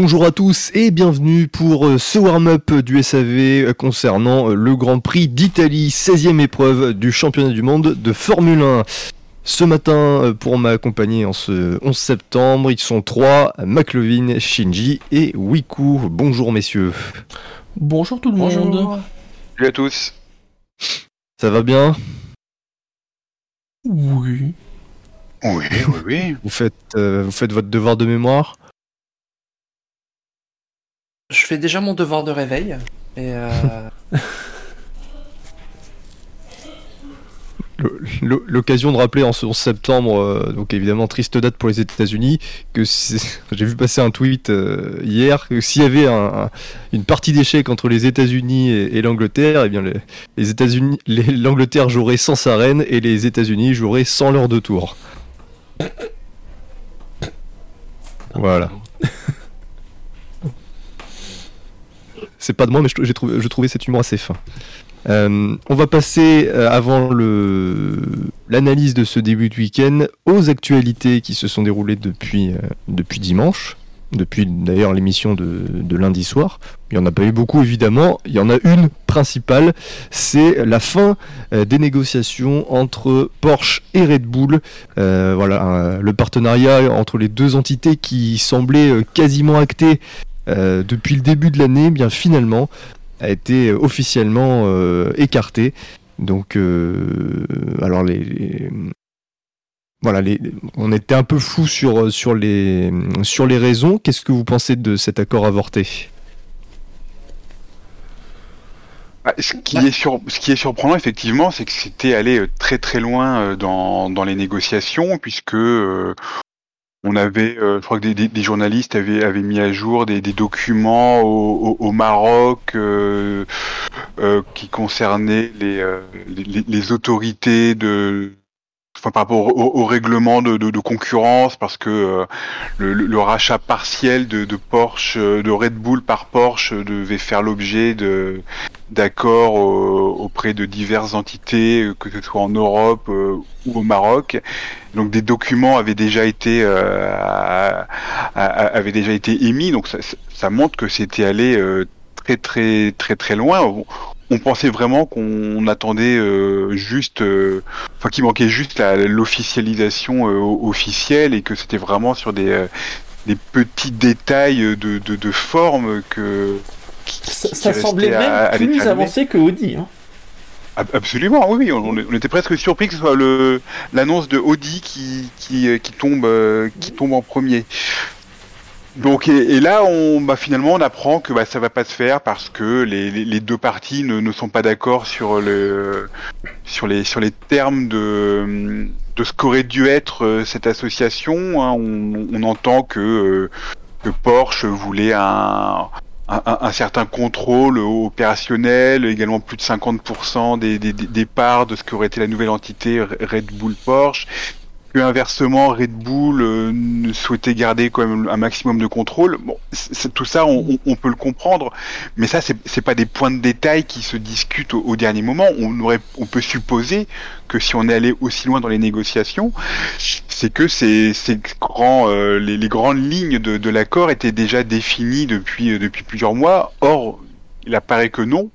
Bonjour à tous et bienvenue pour euh, ce warm-up du SAV concernant euh, le Grand Prix d'Italie, 16e épreuve du championnat du monde de Formule 1. Ce matin, euh, pour m'accompagner en ce 11 septembre, ils sont trois, McLovin, Shinji et Wiku. Bonjour messieurs. Bonjour tout le monde. Salut à tous. Ça va bien? Oui. Oui, oui, oui. vous faites, euh, vous faites votre devoir de mémoire? Je fais déjà mon devoir de réveil. Et euh, L'occasion de rappeler en ce 11 septembre, euh, donc évidemment triste date pour les États-Unis, que c'est- j'ai vu passer un tweet euh, hier que s'il y avait un- un- une partie d'échecs entre les États-Unis et, et l'Angleterre, eh bien les, les États-Unis, l'Angleterre jouerait sans sa reine et les États-Unis joueraient sans leur deux tours. Voilà. C'est pas de moi, mais je, je trouvais cet humour assez fin. Euh, on va passer, euh, avant l'analyse de ce début de week-end, aux actualités qui se sont déroulées depuis, euh, depuis dimanche, depuis d'ailleurs l'émission de, de lundi soir. Il n'y en a pas eu beaucoup évidemment, il y en a une principale, c'est la fin des négociations entre Porsche et Red Bull. Voilà, le partenariat entre les deux entités qui semblait quasiment acté euh, depuis le début de l'année, bien finalement a été officiellement euh, écarté. Donc, euh, alors les, voilà, les, on était un peu flou sur sur les sur les raisons. Qu'est-ce que vous pensez de cet accord avorté? Ah, Ce qui, est sur, ce qui est surprenant, effectivement, c'est que c'était allé euh, très très loin euh, dans, dans les négociations, puisque euh, on avait, euh, je crois que des, journalistes avaient, mis à jour des, documents au, Maroc euh, euh, qui concernaient les, euh, autorités de Enfin, par rapport au, règlement de, concurrence, parce que euh, le, rachat partiel de, Porsche, euh, de Red Bull par Porsche, euh, devait faire l'objet d'accords auprès de diverses entités, que ce soit en Europe ou au Maroc. Donc des documents avaient déjà été avaient déjà été émis, donc ça, montre que c'était allé très très très très loin. On pensait vraiment qu'on attendait euh, juste, euh, enfin qu'il manquait juste l'officialisation euh, officielle et que c'était vraiment sur des des petits détails de, de, de forme que qui- Ça, semblait même à plus avancé que Audi. Hein. Ab- Absolument, oui, oui, on, on était presque surpris que ce soit le l'annonce de Audi qui qui, qui tombe qui tombe en premier. Donc et, là on bah, finalement on apprend que bah, ça va pas se faire parce que les, deux parties ne, sont pas d'accord sur le sur les sur les termes de de ce qu'aurait dû être euh, cette association. hein. On, entend que euh, que Porsche voulait un un, un- certain contrôle opérationnel, également plus de 50% des, des, des des parts de ce qu'aurait été la nouvelle entité Red Bull Porsche. Inversement, Red Bull euh, souhaitait garder quand même un maximum de contrôle. Bon, tout ça, on, peut le comprendre, mais ça, c'est pas des points de détail qui se discutent au, dernier moment. On aurait, on peut supposer que si on est allé aussi loin dans les négociations, c'est que ces, grands, euh, les, grandes lignes de, l'accord étaient déjà définies depuis, euh, depuis plusieurs mois. Or, il apparaît que non.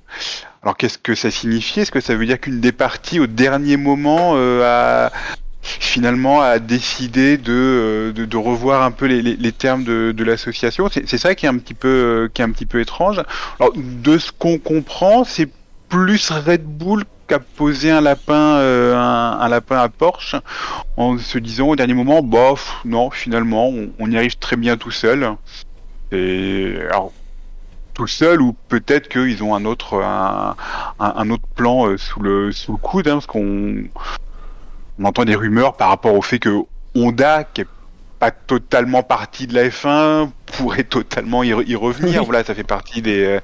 Alors, qu'est-ce que ça signifie Est-ce que ça veut dire qu'une des parties, au dernier moment, a finalement a décidé de, euh, de, de revoir un peu les, les, termes de, de l'association C'est ça qui est un petit peu, euh, qui est un petit peu étrange. Alors, de ce qu'on comprend, c'est plus Red Bull qu'a posé un lapin, euh, un, un lapin à Porsche en se disant au dernier moment, bof, non, finalement, on, y arrive très bien tout seul. Et alors, tout seul ou peut-être qu'ils ont un autre, un, un, autre plan sous le sous le coude, hein, parce qu'on on entend des rumeurs par rapport au fait que Honda, qui est pas totalement partie de la F1, pourrait totalement y, re- y revenir. Oui. Voilà, ça fait partie des, euh,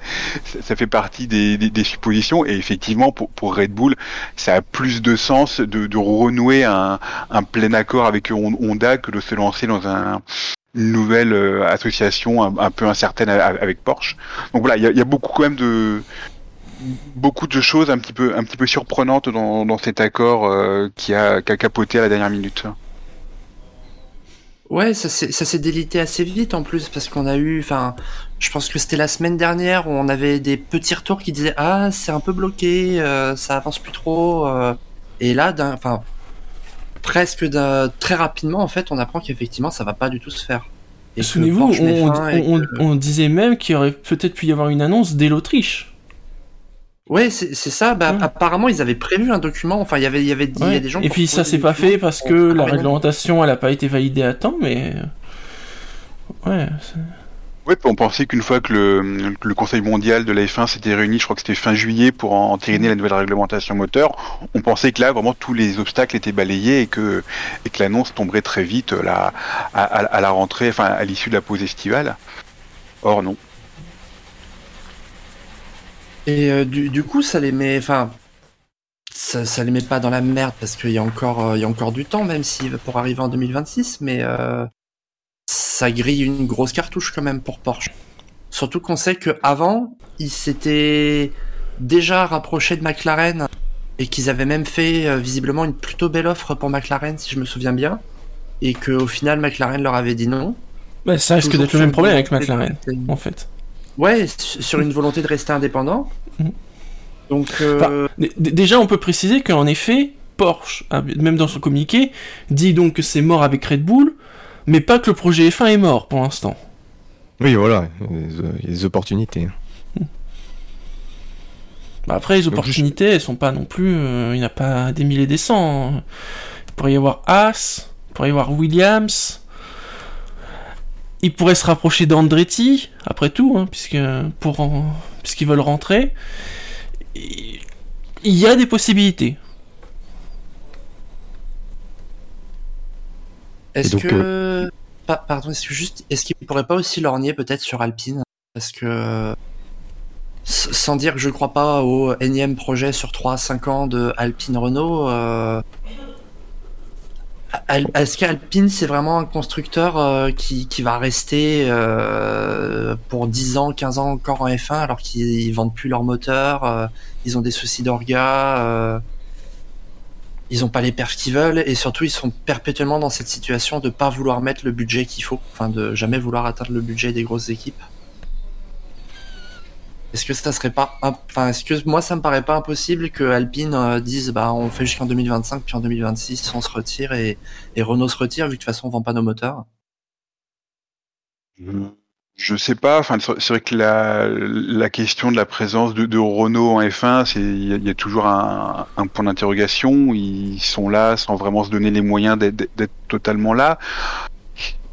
ça, fait partie des, des, des suppositions. Et effectivement, pour, pour Red Bull, ça a plus de sens de, de renouer un, un plein accord avec Hon- Honda que de se lancer dans un, une nouvelle euh, association un, un peu incertaine avec Porsche. Donc voilà, il y y a beaucoup quand même de beaucoup de choses un petit peu un petit peu surprenantes dans, dans cet accord euh, qui a qui a capoté à la dernière minute. Ouais, ça s'est délité assez vite en plus parce qu'on a eu, enfin, je pense que c'était la semaine dernière où on avait des petits retours qui disaient ah c'est un peu bloqué, euh, ça avance plus trop. euh. et là, d'un, enfin, presque d'un, très rapidement en fait, on apprend qu'effectivement ça va pas du tout se faire. Souvenez-vous, on, on disait même qu'il aurait peut-être pu y avoir une annonce dès l'Autriche. Ouais, c'est ça. Bah, Ouais. apparemment, ils avaient prévu un document. Enfin, il y avait, il y avait dit, il y Ouais. a des gens. Et puis ça s'est pas fait parce que la Ah, non. réglementation elle a pas été validée à temps, mais ouais. Ouais, on pensait qu'une fois que le, Conseil mondial de la F1 s'était réuni, je crois que c'était fin juillet, pour en- entériner la nouvelle réglementation moteur, on pensait que là, vraiment, tous les obstacles étaient balayés et que, et que l'annonce tomberait très vite euh, là, à, à- à la rentrée, enfin, à l'issue de la pause estivale. Or, non. Et euh, du, du coup, ça les met, enfin, ça, ça les met pas dans la merde parce qu'il y a encore, euh, il y a encore du temps, même si pour arriver en 2026, mais euh, ça grille une grosse cartouche quand même pour Porsche. Surtout qu'on sait que avant, ils s'étaient déjà rapprochés de McLaren et qu'ils avaient même fait euh, visiblement une plutôt belle offre pour McLaren, si je me souviens bien, et qu'au final McLaren leur avait dit non. Bah, ça risque d'être le même problème avec McLaren, en fait. Ouais, su- sur une volonté de rester indépendant. Mhm. Donc, euh, Déjà, on peut préciser qu'en effet, Porsche, même dans son communiqué, dit donc que c'est mort avec Red Bull, mais pas que le projet F1 est mort pour l'instant. Oui, voilà, il y a des opportunités. Bah, après, les Donc, opportunités, elles sont pas non plus. euh, il n'y a pas des milliers des cents. hein. Il pourrait y avoir Haas, il pourrait y avoir Williams. Il pourrait se rapprocher d'Andretti, après tout, hein, puisque pour en- puisqu'ils veulent rentrer. Il y a des possibilités. est-ce que. Pa- pardon, est-ce que juste. Est-ce qu'il pourrait pas aussi lorgner peut-être sur Alpine? Parce que. s- Sans dire que je crois pas au énième projet sur 3-5 ans de Alpine Renault, euh, est-ce qu'Alpine c'est vraiment un constructeur euh, qui, qui va rester euh, pour 10 ans, 15 ans encore en F1 alors qu'ils vendent plus leur moteur, euh, ils ont des soucis d'orga, euh, ils ont pas les perfs qu'ils veulent et surtout ils sont perpétuellement dans cette situation de pas vouloir mettre le budget qu'il faut, enfin de jamais vouloir atteindre le budget des grosses équipes? Est-ce que ça serait pas, enfin est-ce que moi ça me paraît pas impossible que Alpine euh, dise bah on fait jusqu'en 2025 puis en 2026 on se retire et, Renault se retire vu que de toute façon on vend pas nos moteurs? Je sais pas. Enfin, c'est vrai que la, question de la présence de, Renault en F1, c'est il y, a- toujours un, point d'interrogation. Ils sont là sans vraiment se donner les moyens d'être totalement là.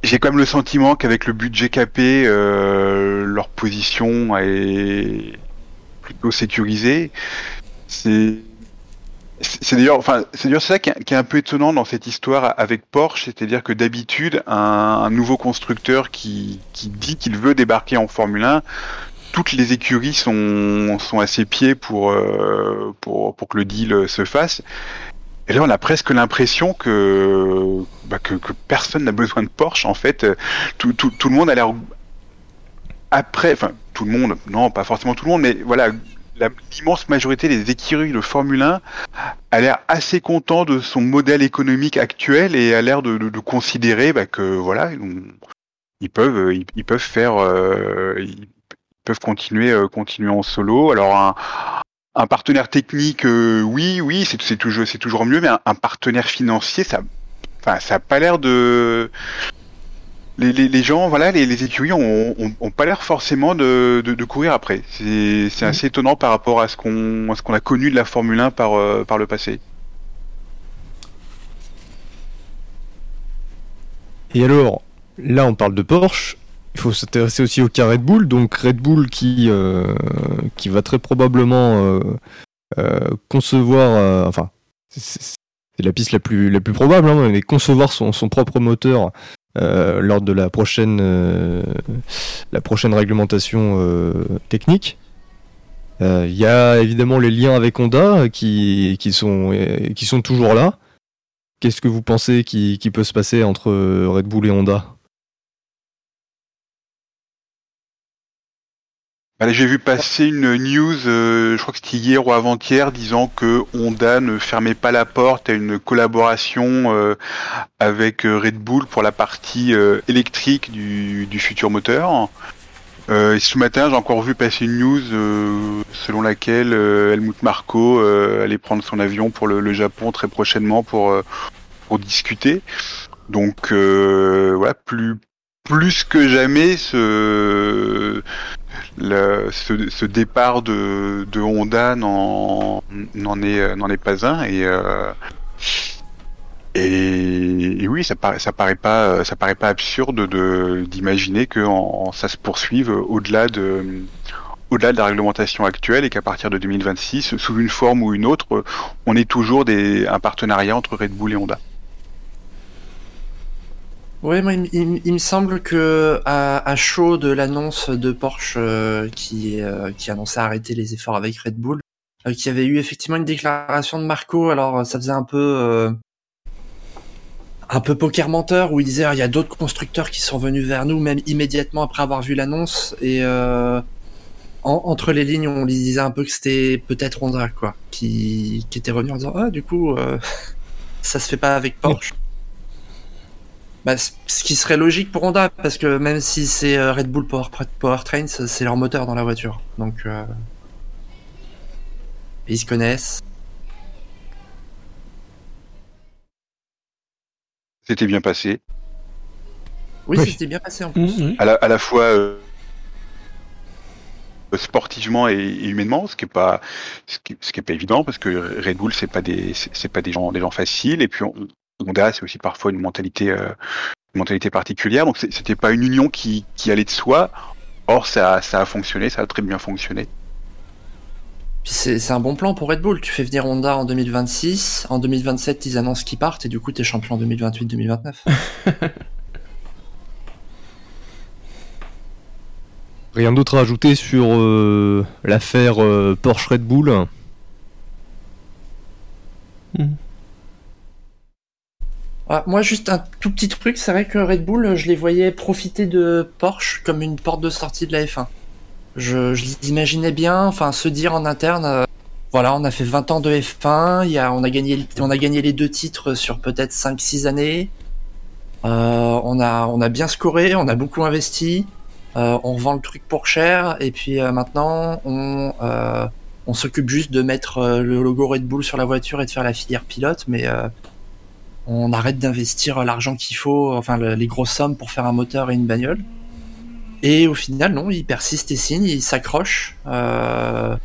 J'ai quand même le sentiment qu'avec le budget capé, euh, leur position est plutôt sécurisée. C'est c'est d'ailleurs, enfin, c'est ça qui est, un peu étonnant dans cette histoire avec Porsche, c'est-à-dire que d'habitude, un, un nouveau constructeur qui, qui dit qu'il veut débarquer en Formule 1, toutes les écuries sont, sont à ses pieds pour, euh, pour, pour que le deal se fasse. Et là, on a presque l'impression que, bah, que, que personne n'a besoin de Porsche. En fait, tout, tout, tout le monde a l'air après, enfin, tout le monde, non, pas forcément tout le monde, mais voilà, l'immense majorité des écuries de Formule 1 a l'air assez content de son modèle économique actuel et a l'air de, de- de considérer bah, que voilà, ils peuvent, ils, ils peuvent faire, euh, ils peuvent continuer, euh, continuer en solo. Alors un, un partenaire technique, euh, oui, oui, c'est toujours, c'est toujours mieux, mais un, un partenaire financier, ça, enfin, ça a pas l'air de les, les, les gens, voilà, les, les écuries ont, ont, ont pas l'air forcément de, de, de courir après. C'est c'est assez étonnant par rapport à ce qu'on à ce qu'on a connu de la Formule 1 par, euh, par le passé. Et alors, là on parle de Porsche, il faut s'intéresser aussi au cas Red Bull, donc Red Bull qui, euh, qui va très probablement euh, euh, concevoir, enfin, c'est la piste la plus, la plus probable, hein, mais concevoir son, son propre moteur lors de la prochaine, la prochaine réglementation technique. Il y a évidemment les liens avec Honda qui, qui, sont, qui sont toujours là. Qu'est-ce que vous pensez qui, qui peut se passer entre Red Bull et Honda? J'ai vu passer une news, euh, je crois que c'était hier ou avant-hier, disant que Honda ne fermait pas la porte à une collaboration euh, avec euh, Red Bull pour la partie euh, électrique du, du futur moteur. Euh, ce matin, j'ai encore vu passer une news euh, selon laquelle Helmut Marko allait prendre son avion pour le, le Japon très prochainement pour, pour discuter. Donc voilà, plus plus que jamais ce ce, départ de, Honda n'en est n'en est pas un et euh, et, et oui ça paraît ça paraît pas ça paraît pas absurde de d'imaginer que ça se poursuive au-delà de au-delà de la réglementation actuelle et qu'à partir de 2026 sous une forme ou une autre on ait toujours un partenariat entre Red Bull et Honda. Ouais, moi, il, me semble que à, à chaud de l'annonce de Porsche euh, qui, euh, qui annonçait arrêter les efforts avec Red Bull, euh, qu'il y avait eu effectivement une déclaration de Marco. Alors, euh, ça faisait un peu euh, un peu poker menteur où il disait Ah, il y a d'autres constructeurs qui sont venus vers nous même immédiatement après avoir vu l'annonce et euh, en- entre les lignes, on lui disait un peu que c'était peut-être Honda quoi, qui, qui était revenu en disant ah du coup ça se fait pas avec Porsche. Bah, ce qui serait logique pour Honda, parce que même si c'est euh, Red Bull Power, Powertrain, c'est c'est leur moteur dans la voiture. Donc, euh, ils se connaissent. C'était bien passé. Oui, s'était bien passé en plus. Mmh, à la, à la fois euh, sportivement et, et humainement, ce qui est pas ce qui, ce qui est pas évident parce que Red Bull c'est pas des c'est c'est pas des gens des gens faciles et puis on, Honda c'est aussi parfois une mentalité euh, une mentalité particulière donc c'était pas une union qui, qui allait de soi. Or ça ça a fonctionné, ça a très bien fonctionné. C'est un bon plan pour Red Bull. Tu fais venir Honda en 2026, en 2027 ils annoncent qu'ils partent et du coup t'es champion en 2028-2029. Rien d'autre à ajouter sur euh, l'affaire euh, Porsche Red Bull? Moi, juste un tout petit truc, c'est vrai que Red Bull, je les voyais profiter de Porsche comme une porte de sortie de la F1. Je, je les imaginais bien, enfin, se dire en interne, euh, voilà, on a fait 20 ans de F1, il y a, on, a gagné, on a gagné les deux titres sur peut-être 5-6 années. Euh, on, a, on a bien scoré, on a beaucoup investi, euh, on vend le truc pour cher, et puis maintenant, on, on s'occupe juste de mettre le logo Red Bull sur la voiture et de faire la filière pilote, mais on arrête d'investir l'argent qu'il faut, enfin le- les grosses sommes pour faire un moteur et une bagnole. Et au final, non, il persiste et signe, il s'accroche. euh,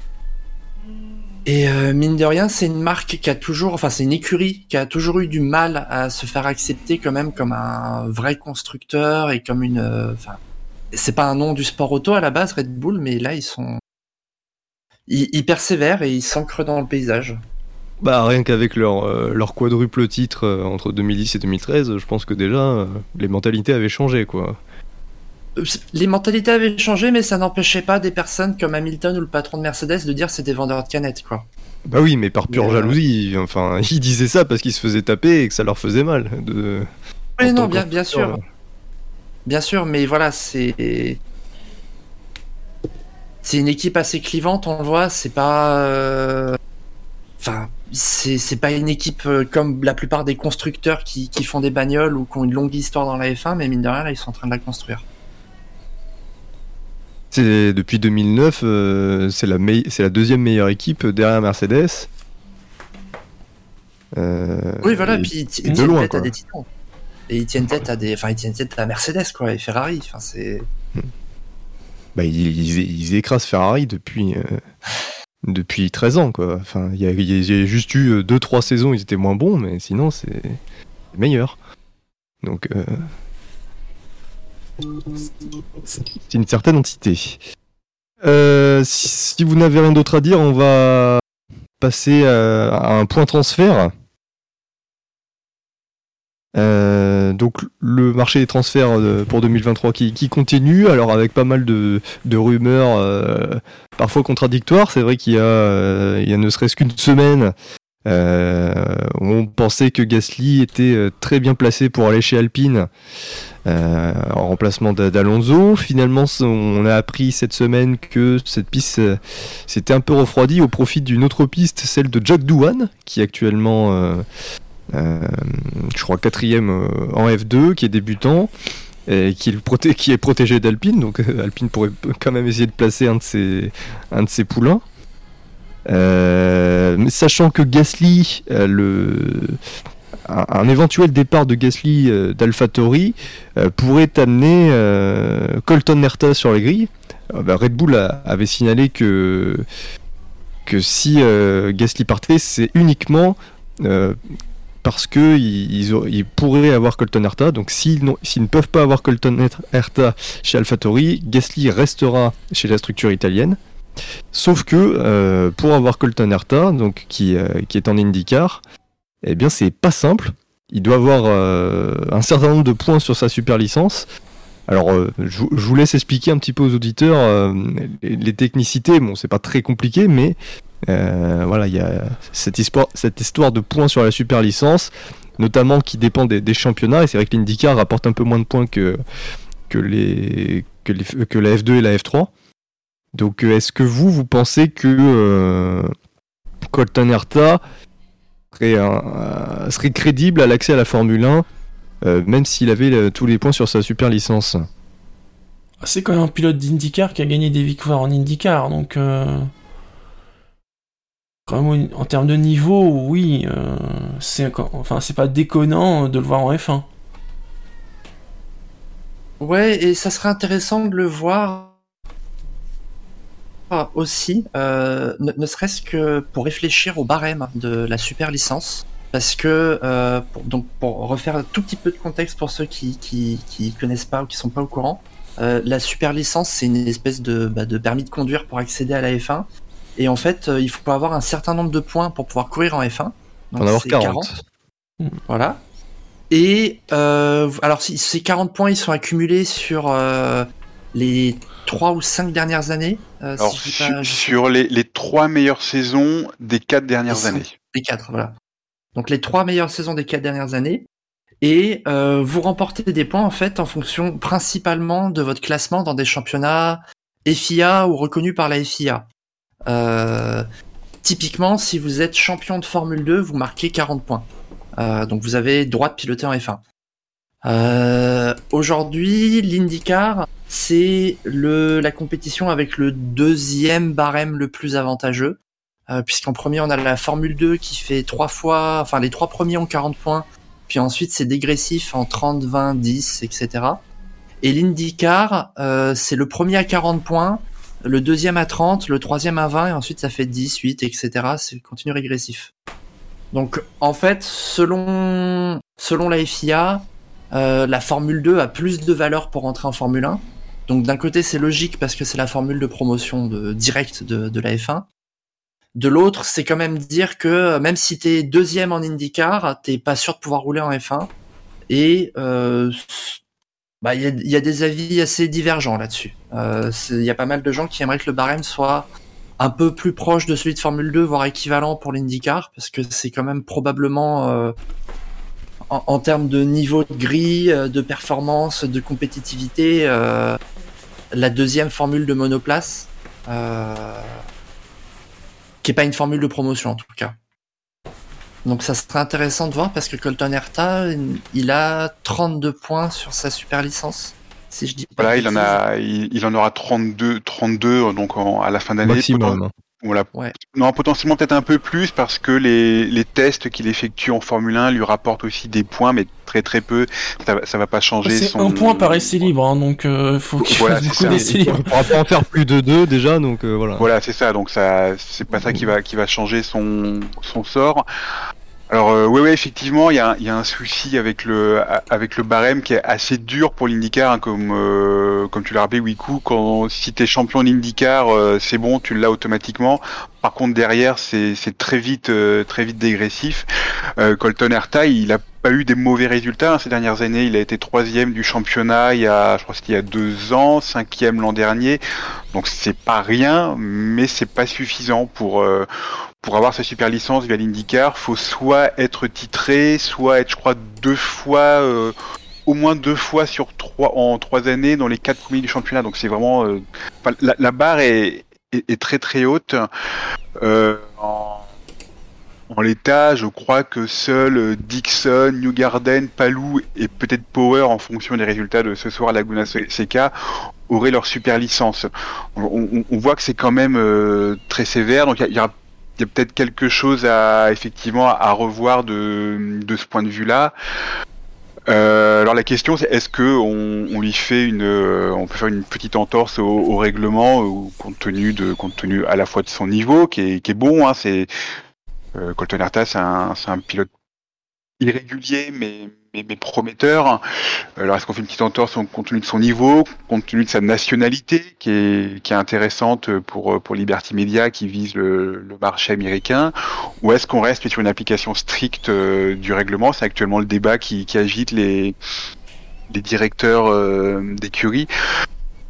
Et euh, mine de rien, c'est une marque qui a toujours, enfin c'est une écurie qui a toujours eu du mal à se faire accepter quand même comme un vrai constructeur et comme une, euh, enfin, c'est pas un nom du sport auto à la base Red Bull, mais là ils sont, ils, ils persévèrent et ils s'ancrent dans le paysage. Bah rien qu'avec leur, euh, leur quadruple titre euh, entre 2010 et 2013, je pense que déjà euh, les mentalités avaient changé quoi. Les mentalités avaient changé, mais ça n'empêchait pas des personnes comme Hamilton ou le patron de Mercedes de dire c'est des vendeurs de canettes, quoi. Bah oui, mais par pure Mais, jalousie, enfin ils disaient ça parce qu'ils se faisaient taper et que ça leur faisait mal. De... Non, bien, sûr. Bien sûr, mais voilà, c'est. C'est une équipe assez clivante, on le voit, c'est pas. Enfin, c'est pas une équipe euh, comme la plupart des constructeurs qui, qui font des bagnoles ou qui ont une longue histoire dans la F1, mais mine de rien, là, ils sont en train de la construire. C'est depuis 2009, euh, c'est la, deuxième meilleure équipe derrière Mercedes. Euh, Oui, voilà, et- puis ils, de tiennent loin, tête quoi. à des titans. Et ils tiennent tête à des. Enfin, ils tiennent tête à Mercedes, quoi, et Ferrari. Enfin, c'est. bah, ils, ils- ils écrasent Ferrari depuis, euh, depuis 13 ans quoi. Enfin, il y, a- juste eu 2-3 saisons, ils étaient moins bons, mais sinon c'est meilleur. Donc euh, c'est une certaine entité. Euh, si, vous n'avez rien d'autre à dire, on va passer à, à un point transfert. Euh, donc le marché des transferts euh, pour 2023 qui, continue, alors avec pas mal de, rumeurs euh, parfois contradictoires. C'est vrai qu'il y y a ne serait-ce qu'une semaine, on pensait que Gasly était très bien placé pour aller chez Alpine en remplacement d'A- d'Alonso. Finalement, on a appris cette semaine que cette piste s'était un peu refroidie au profit d'une autre piste, celle de Jack Doohan, qui actuellement, je crois, quatrième euh, en F2, qui est débutant. Et qui, est protégé d'Alpine, donc euh, Alpine pourrait quand même essayer de placer un de ses, poulains. Euh, sachant que Gasly, euh, un, éventuel départ de Gasly euh, d'AlphaTauri euh, pourrait amener euh, Colton Herta sur les grilles. Euh, bah, Red Bull avait signalé que, si euh, Gasly partait, c'est uniquement euh, parce que ils, pourraient avoir Colton Herta. Donc s'ils ne peuvent pas avoir Colton Herta chez AlphaTauri, Gasly restera chez la structure italienne. Sauf que euh, pour avoir Colton Herta, donc qui, euh, qui est en IndyCar, eh bien c'est pas simple. Il doit avoir euh, un certain nombre de points sur sa super licence. Alors, je, vous- laisse expliquer un petit peu aux auditeurs les, les technicités. Bon, c'est pas très compliqué, mais euh, voilà, il y a cette histoire, de points sur la super licence, notamment qui dépend des, championnats. Et c'est vrai que l'IndyCar rapporte un peu moins de points que, la F2 et la F3. Donc, euh, est-ce que vous, vous pensez que euh, Colton Herta serait, euh, crédible à l'accès à la Formule 1, euh, même s'il avait tous les points sur sa super licence? C'est quand même un pilote d'IndyCar qui a gagné des victoires en IndyCar, donc en termes de niveau, oui, euh, c'est enfin pas déconnant de le voir en F1. Ouais, et ça serait intéressant de le voir aussi, euh, ne, serait-ce que pour réfléchir au barème de la super licence. Parce que, euh, pour, donc pour refaire un tout petit peu de contexte pour ceux qui, qui, connaissent pas ou qui sont pas au courant, la super licence c'est une espèce bah, de permis de conduire pour accéder à la F1. Et en fait, euh, il faut avoir un certain nombre de points pour pouvoir courir en F1. Donc en avoir c'est 40. voilà. Et euh, alors, si- ces 40 points, ils sont accumulés sur euh, les 3 ou 5 dernières années. euh, Alors, si sur, pas- je- sur les, les trois meilleures saisons des quatre dernières Ils sont- années. Les 4, voilà. Donc, les 3 meilleures saisons des 4 dernières années. Et euh, vous remportez des points, en fait, en fonction principalement de votre classement dans des championnats FIA ou reconnus par la FIA. Euh, typiquement, si vous êtes champion de Formule 2, vous marquez 40 points. Euh, donc vous avez droit de piloter en F1. Euh, Aujourd'hui, l'IndyCar, c'est la compétition avec le deuxième barème le plus avantageux, euh, puisqu'en premier on a la Formule 2 qui fait trois fois, enfin les trois premiers ont 40 points, puis ensuite c'est dégressif en 30, 20, 10, etc. Et l'IndyCar, euh, c'est le premier à 40 points, le deuxième à 30, le troisième à 20, et ensuite ça fait 10, 8, etc. C'est continu régressif. Donc en fait, selon, selon la FIA, euh, la Formule 2 a plus de valeur pour entrer en Formule 1. Donc d'un côté c'est logique parce que c'est la formule de promotion de, directe de, de la F1. De l'autre, c'est quand même dire que même si t'es deuxième en IndyCar, t'es pas sûr de pouvoir rouler en F1. Et euh, bah, il y, a, y a des avis assez divergents là-dessus. Euh, Il y a pas mal de gens qui aimeraient que le barème soit un peu plus proche de celui de Formule 2, voire équivalent pour l'IndyCar, parce que c'est quand même probablement, euh, en, en termes de niveau de grille, euh, de performance, de compétitivité, euh, la deuxième formule de monoplace, euh, qui est pas une formule de promotion en tout cas. Donc ça serait intéressant de voir parce que Colton Herta, il a 32 points sur sa super licence. Si je dis pas Voilà, il en a, il, il en aura 32, 32 donc en- à la fin d'année. Maximum. Voilà. Ouais. Non, potentiellement peut-être un peu plus parce que les, les tests qu'il effectue en Formule 1 lui rapportent aussi des points, mais très très peu. Ça, va- ça va pas changer C'est son. un point par essai libre, hein, donc euh, faut qu'il Voilà, fasse c'est beaucoup ça. d'essais libres. On pourra pas en faire plus de deux déjà, donc euh, voilà. Voilà, c'est ça. Donc ça, c'est pas ça qui va qui va changer son son sort. Alors euh, ouais, ouais, effectivement, il y a, un- il y a un souci avec le avec le barème qui est assez dur pour l'IndyCar, hein, comme euh, comme tu l'as rappelé, Wiku. Quand si t'es champion d'IndyCar, euh, c'est bon, tu l'as automatiquement. Par contre, derrière, c'est très vite euh, très vite dégressif. Euh, Colton Herta, il a pas eu des mauvais résultats hein, ces dernières années. Il a été troisième du championnat il y a, je crois que c'était il y a deux ans, cinquième l'an dernier. Donc c'est pas rien, mais c'est pas suffisant pour euh, pour avoir sa super licence via l'IndyCar, faut soit être titré, soit être, je crois, deux fois, euh, au moins deux fois sur trois en trois années dans les quatre premiers du championnat. Donc c'est vraiment, euh, la, barre est, est, très très haute. Euh, en, en l'état, je crois que seul euh, Dixon, Newgarden, Palou et peut-être Power, en fonction des résultats de ce soir à Laguna Seca, auraient leur super licence. On, on- on voit que c'est quand même euh, très sévère, donc il y y, a, il y a peut-être quelque chose à effectivement à revoir de, de ce point de vue-là. Euh, alors la question c'est est-ce que on, on lui fait une, euh, on peut faire une petite entorse au, au règlement euh, compte tenu de, compte tenu à la fois de son niveau qui est, qui est bon, hein, c'est euh, Colton Herta, c'est un, c'est un pilote irrégulier mais, mais, mais prometteur. Alors est-ce qu'on fait une petite entorse compte tenu de son niveau, compte tenu de sa nationalité qui est, qui est intéressante pour, pour Liberty Media qui vise le, le marché américain, ou est-ce qu'on reste sur une application stricte euh, du règlement? C'est actuellement le débat qui, qui agite les, les directeurs euh, d'écurie.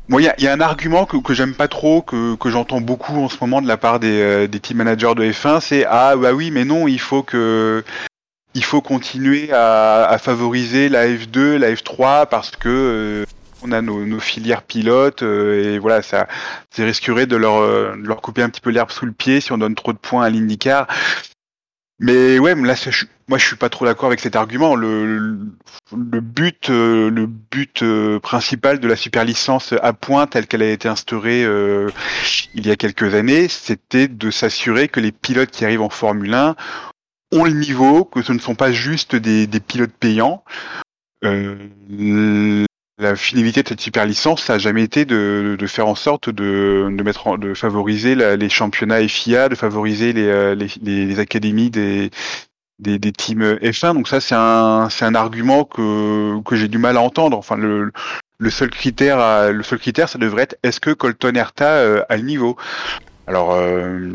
Moi, il y y a un argument que, que j'aime pas trop, que, que j'entends beaucoup en ce moment de la part des, euh, des team managers de F1, c'est ah bah oui, mais non, il faut que il faut continuer à, à favoriser la F2, la F3 parce que euh, on a nos, nos filières pilotes euh, et voilà, ça, ça risquerait de leur, euh, de leur couper un petit peu l'herbe sous le pied si on donne trop de points à l'IndyCar. Mais ouais, là, c'est- je- moi, je suis pas trop d'accord avec cet argument. Le, le, le but, euh, le but euh, principal de la super licence à points telle qu'elle a été instaurée euh, il y a quelques années, c'était de s'assurer que les pilotes qui arrivent en Formule 1 ont le niveau, que ce ne sont pas juste des, pilotes payants. Euh, la finalité de cette super licence, ça a jamais été de, faire en sorte de, mettre, de favoriser les championnats FIA, de favoriser les, les, académies des, des, teams F1. Donc ça, c'est un, c'est un argument que, j'ai du mal à entendre. Enfin, le, le seul critère, à- le seul critère, ça devrait être est-ce que Colton Herta euh, a le niveau? Alors. euh,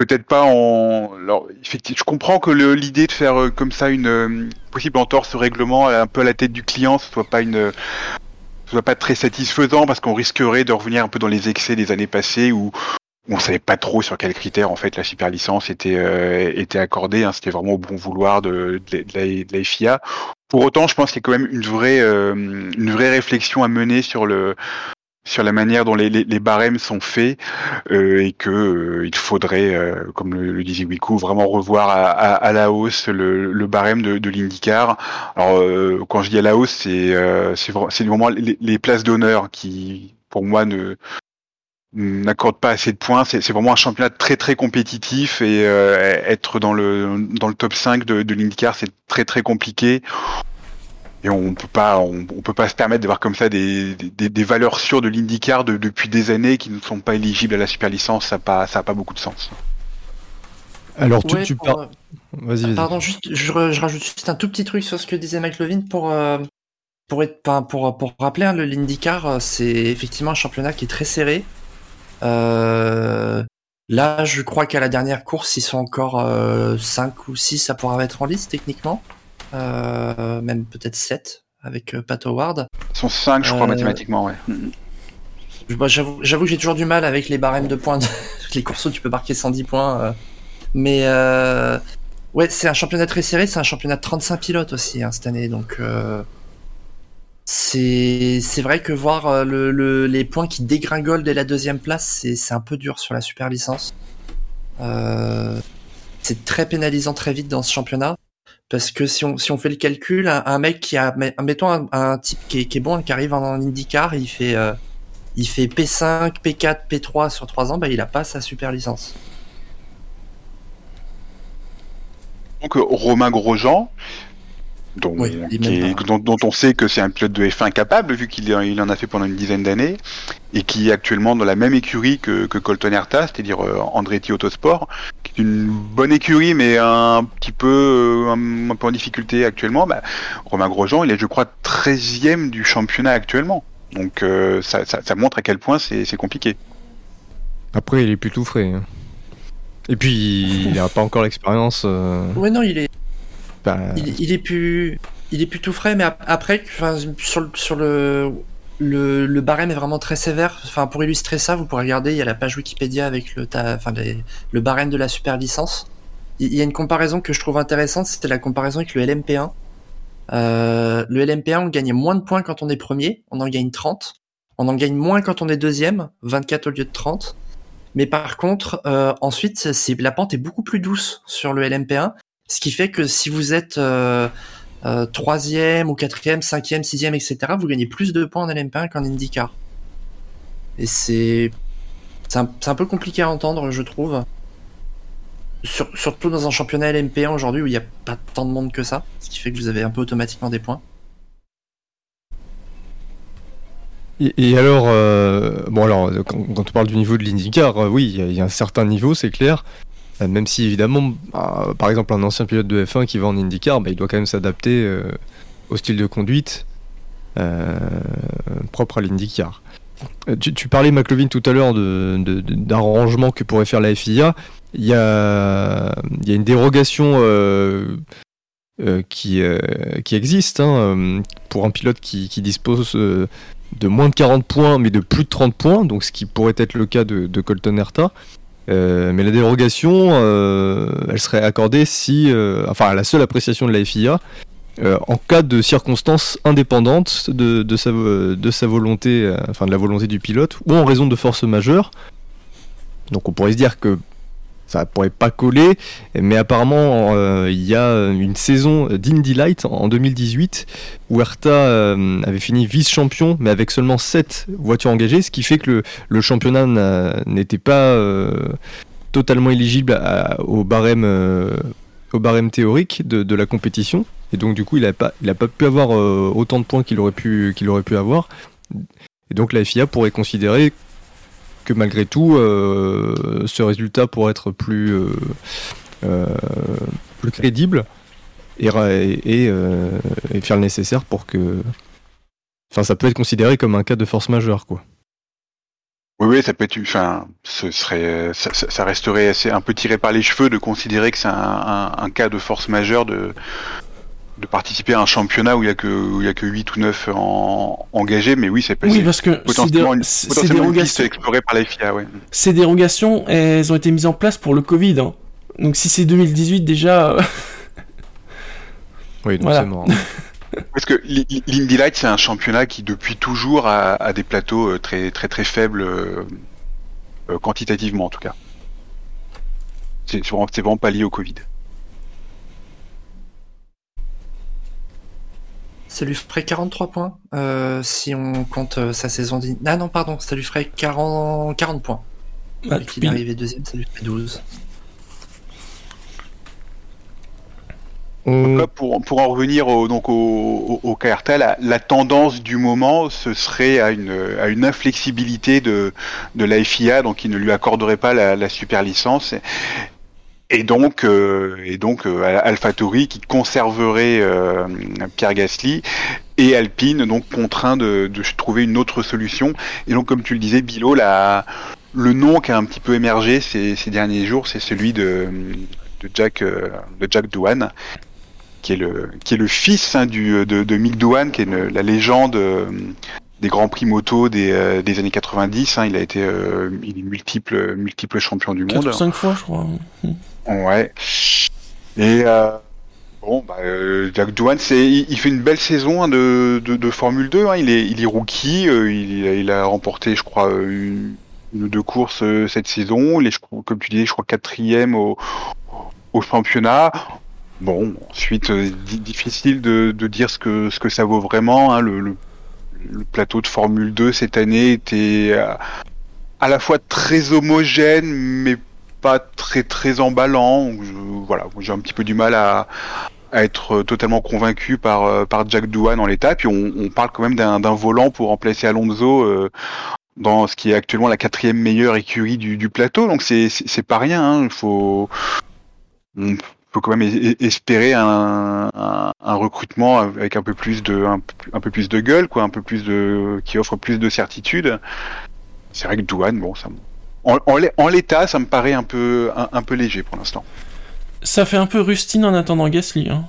Peut-être pas en. Alors, effectivement, je comprends que l'idée de faire euh, comme ça une euh, possible entorse au règlement un peu à la tête du client, ce soit pas une, euh, ce soit pas très satisfaisant parce qu'on risquerait de revenir un peu dans les excès des années passées où on savait pas trop sur quels critères en fait la super licence était était accordée. hein. C'était vraiment au bon vouloir de, de, la, FIA. Pour autant, je pense qu'il y a quand même une vraie une vraie réflexion à mener sur le sur la manière dont les, barèmes sont faits euh, et que euh, il faudrait, euh, comme le, disait Wiku, vraiment revoir à, la hausse le, barème de, de l'IndyCar. Alors quand je dis à la hausse, c'est c'est vra- c'est vraiment les, places d'honneur qui, pour moi, ne n'accordent pas assez de points. C'est vraiment un championnat très très compétitif et être dans le dans le top 5 de, de l'IndyCar, c'est très très compliqué. Et on peut pas, on, on peut pas se permettre d'avoir comme ça des, des, des valeurs sûres de l'IndyCar de, depuis des années qui ne sont pas éligibles à la super licence. Ça n'a pas, ça a pas beaucoup de sens. Alors, tu, Ouais, tu pour, par- euh, Vas-y, vas-y. Pardon, juste, je, rajoute juste un tout petit truc sur ce que disait Mike Levin pour euh, pour être, pour pour rappeler hein, le l'IndyCar, euh, c'est effectivement un championnat qui est très serré. Euh, là, je crois qu'à la dernière course, ils sont encore euh, 5 ou 6 à pouvoir être en liste techniquement, euh, même peut-être 7 avec euh, Pat Howard. Ils sont 5, je crois, Euh, mathématiquement. Ouais. Bah, J'avoue j'avoue que j'ai toujours du mal avec les barèmes de points, de- les courses où tu peux marquer 110 points. euh. Mais euh, ouais, c'est un championnat très serré, c'est un championnat de 35 pilotes aussi hein, cette année. Donc euh, c'est c'est vrai que voir euh, le, le- les points qui dégringolent dès la deuxième place, c'est c'est un peu dur sur la super licence. Euh, c'est très pénalisant très vite dans ce championnat. Parce que si on, si on fait le calcul, un, un mec qui a, mettons un, un type qui est, qui est bon, qui arrive en, IndyCar, il fait, euh, il fait P5, P4, P3 sur 3 ans, bah, il a pas sa super licence. Donc Romain Grosjean, dont, Oui, est- on sait que c'est un pilote de F1 capable, vu qu'il il en a fait pendant une dizaine d'années, et qui est actuellement dans la même écurie que, que Colton Herta, c'est-à-dire euh, Andretti Autosport, une bonne écurie, mais un petit peu, euh, un, un peu en difficulté actuellement. Bah, Romain Grosjean, il est, je crois, 13e du championnat actuellement. Donc euh, ça, ça, ça montre à quel point c'est compliqué. Après, il est plus tout frais. hein. Et puis, il n'a pas encore l'expérience. euh, Ouais, non, il est, bah, il, il est plus, il est plus tout frais, mais ap- après, enfin, sur, le- sur le, le, barème est vraiment très sévère. Enfin, pour illustrer ça, vous pourrez regarder, il y a la page Wikipédia avec le, ta- le barème de la super licence. Il y a une comparaison que je trouve intéressante, c'était la comparaison avec le LMP1. Euh, le LMP1, on gagnait moins de points quand on est premier, on en gagne 30. On en gagne moins quand on est deuxième, 24 au lieu de 30. Mais par contre, euh, ensuite, la pente est beaucoup plus douce sur le LMP1, ce qui fait que si vous êtes euh, euh, troisième ou quatrième, cinquième, sixième, etc., vous gagnez plus de points en LMP1 qu'en IndyCar. Et c'est un, peu compliqué à entendre, je trouve. Sur- surtout dans un championnat LMP1 aujourd'hui où il n'y a pas tant de monde que ça, ce qui fait que vous avez un peu automatiquement des points. Et, alors, euh, bon alors, quand, on parle du niveau de l'IndyCar, euh, oui, il y a un certain niveau, c'est clair. Euh, même si évidemment, euh, par exemple, un ancien pilote de F1 qui va en IndyCar, bah, il doit quand même s'adapter euh, au style de conduite euh, propre à l'IndyCar. Tu, parlais, McLovin, tout à l'heure d'arrangement que pourrait faire la FIA. Il y a, une dérogation qui, existe hein, pour un pilote qui, dispose de moins de 40 points, mais de plus de 30 points, donc ce qui pourrait être le cas de, de Colton Herta. Euh, mais la dérogation, euh, elle serait accordée si, euh, enfin, à la seule appréciation de la FIA, en cas de circonstances indépendantes de, sa, de sa volonté, enfin de la volonté du pilote, ou en raison de force majeure. Donc on pourrait se dire que ça pourrait pas coller, mais apparemment euh, il y a une saison d'Indy Light en 2018 où Herta euh, avait fini vice-champion, mais avec seulement 7 voitures engagées, ce qui fait que le, championnat n'a- n'était pas euh, totalement éligible au, barème, théorique de, la compétition. Et donc du coup, il n'a pas, pu avoir autant de points qu'il aurait, pu- qu'il aurait pu avoir. Et donc la FIA pourrait considérer que malgré tout, euh, ce résultat pourrait être plus, euh, euh, plus crédible et, et, faire le nécessaire pour que. Enfin, ça peut être considéré comme un cas de force majeure, quoi. Oui, oui, ça peut être, enfin, ce serait, ça, resterait assez un peu tiré par les cheveux de considérer que c'est un- un cas de force majeure de, de participer à un championnat où il y a que, où il y a que 8 ou 9 en, engagés, mais oui, c'est pas- Oui, parce que potentiellement, une, potentiellement une piste explorée par la FIA, ouais. ces dérogations, elles ont été mises en place pour le Covid. hein. Donc si c'est 2018 déjà, euh, Oui, donc Voilà. c'est mort. Parce que l'I- l'I- l'Indy Light, c'est un championnat qui depuis toujours a, a des plateaux euh, très très très faibles euh, quantitativement en tout cas. C'est c'est vraiment, c'est vraiment pas lié au Covid. Ça lui ferait 43 points euh, si on compte euh, sa saison d'Indy. Ah non, pardon, ça lui ferait 40, 40 points. bah, Et qu'il est arrivé deuxième, ça lui ferait 12. On- Donc là, pour, pour en revenir au, donc au, au, la, la tendance du moment, ce serait à une, à une inflexibilité de, de la FIA, donc il ne lui accorderait pas la, la super licence. Et, donc, euh, et donc euh, qui conserverait euh, Pierre Gasly et Alpine donc contraint de, trouver une autre solution. Et donc, comme tu le disais, Bilo, le nom qui a un petit peu émergé ces, derniers jours, c'est celui de, Jack, euh, de Jack Doohan, qui est le, qui est le fils hein, du, de, de Mick Doohan, qui est la légende euh, des grands prix moto des, euh, des années 90. hein. il a été est multiple, multiple champion du 4 monde. ou 5 fois, je crois. Ouais. Et euh, bon, bah, euh, Jack Doohan, il, il fait une belle saison hein, de, de, Formule 2. hein. Il est, il est rookie. euh, il, a remporté, je crois, une, ou deux courses cette saison. Il est, comme tu disais, je crois quatrième au, au championnat. Bon, ensuite, di- difficile de, de dire ce que, ce que ça vaut vraiment. hein. Le, le, plateau de Formule 2 cette année était euh, à la fois très homogène, mais pas très très emballant. Voilà, j'ai un petit peu du mal à, être totalement convaincu par, euh, par Jack Doohan en l'état. Puis on, parle quand même d'un volant pour remplacer Alonso euh, dans ce qui est actuellement la quatrième meilleure écurie du, plateau. Donc c'est c'est pas rien. hein. Il faut on peut quand même es- espérer un, recrutement avec un peu plus de un, peu- plus de gueule, quoi, un peu plus de qui offre plus de certitude. C'est vrai que Douane, bon, ça, en, en l'é- en l'état, ça me paraît un peu un, un peu léger pour l'instant. Ça fait un peu rustine en attendant Gasly. Hein.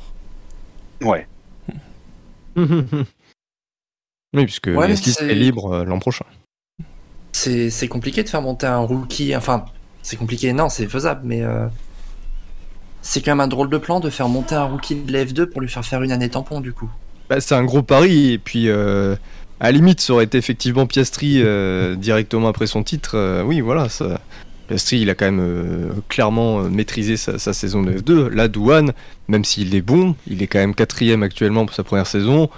Ouais. Oui, puisque Ouais, mais Gasly serait libre euh, l'an prochain. C'est c'est compliqué de faire monter un rookie. Enfin, c'est compliqué, non, c'est faisable, mais euh, c'est quand même un drôle de plan de faire monter un rookie de la F2 pour lui faire faire une année tampon, du coup. Bah, c'est un gros pari, et puis euh, à la limite, ça aurait été effectivement Piastri euh, directement après son titre. euh, oui, voilà, ça. Piastri, il a quand même euh, clairement euh, maîtrisé sa, sa saison de F2. Là, Douane, même s'il est bon, il est quand même quatrième actuellement pour sa première saison,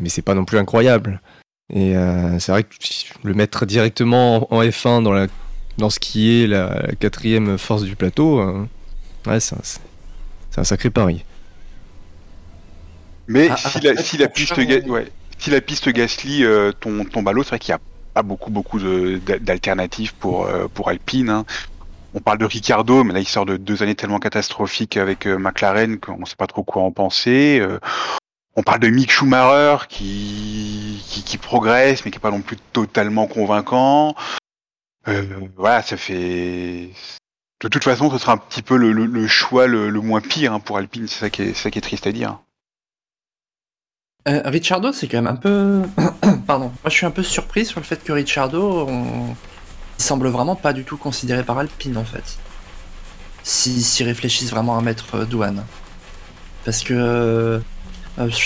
mais c'est pas non plus incroyable. Et euh, c'est vrai que le mettre directement en en F1 dans, la, dans ce qui est la, la quatrième force du plateau, euh, ouais, c'est un, c'est un sacré pari. Mais Ah, si, ah, la, ah, si, la pour piste ouais, si la piste Gasly euh, tombe, à l'eau, c'est vrai qu'il n'y a pas beaucoup, beaucoup d'alternatives pour, euh, pour Alpine. hein. On parle de Ricardo, mais là il sort de deux années tellement catastrophiques avec euh, McLaren qu'on ne sait pas trop quoi en penser. Euh, on parle de Mick Schumacher qui, qui, progresse, mais qui n'est pas non plus totalement convaincant. Voilà, ça fait. De toute façon, ce sera un petit peu le, choix le, le moins pire hein, pour Alpine. C'est ça, qui est- ça qui est triste à dire. Euh, Ricciardo, c'est quand même un peu. Pardon. Moi, je suis un peu surpris sur le fait que Ricciardo, on... il semble vraiment pas du tout considéré par Alpine, en fait. S'ils s'y réfléchissent vraiment à mettre euh, douane. Parce que. euh,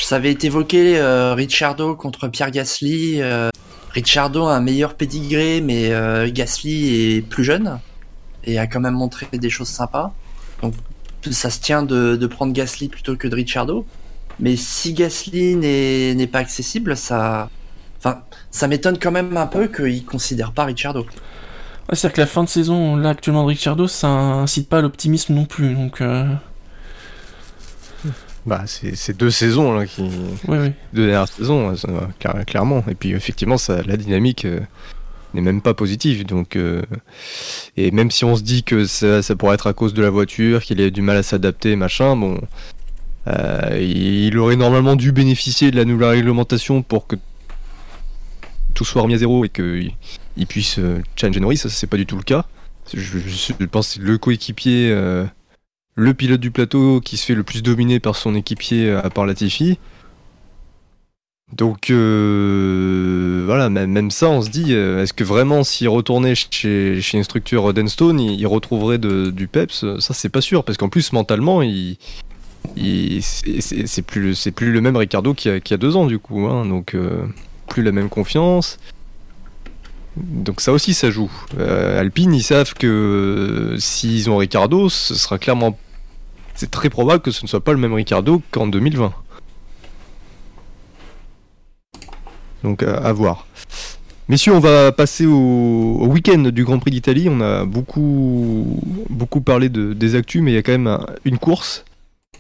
ça avait été évoqué, Ricciardo contre Pierre Gasly. Ricciardo a un meilleur pédigré, mais Gasly est plus jeune. Et a quand même montré des choses sympas. Donc, ça se tient de, de prendre Gasly plutôt que de Ricciardo. Mais si Gasly n'est pas accessible, ça, enfin, ça m'étonne quand même un peu qu'il considère pas Ricciardo. Ouais, C'est-à-dire que la fin de saison, là, actuellement, de Ricciardo, ça incite pas à l'optimisme non plus. Donc, euh... Bah, c'est deux saisons là qui. ouais, ouais. Deux dernières saisons, cla- clairement. Et puis effectivement, ça, la dynamique euh, n'est même pas positive. Donc, euh, et même si on se dit que ça, ça pourrait être à cause de la voiture, qu'il a du mal à s'adapter, machin, bon, euh, il aurait normalement dû bénéficier de la nouvelle réglementation pour que tout soit remis à zéro et qu'il il puisse euh, challenger Norris. Ça, c'est pas du tout le cas. Je, pense que c'est le coéquipier, euh, le pilote du plateau qui se fait le plus dominer par son équipier à part Latifi. Donc voilà, même, ça, on se dit, est-ce que vraiment s'il retournait chez, chez une structure d'Enstone, il, retrouverait du peps? Ça, c'est pas sûr, parce qu'en plus, mentalement, il- c'est- plus, le- même Ricardo qu'il y a, deux ans, du coup. hein, donc, euh, plus la même confiance. Donc ça aussi, ça joue. Euh, Alpine, ils savent que euh, s'ils ont Ricardo, ce sera clairement... C'est très probable que ce ne soit pas le même Ricardo qu'en 2020. Donc à, voir. Messieurs, on va passer au, week-end du Grand Prix d'Italie. On a beaucoup, beaucoup parlé de, des actus, mais il y a quand même un- une course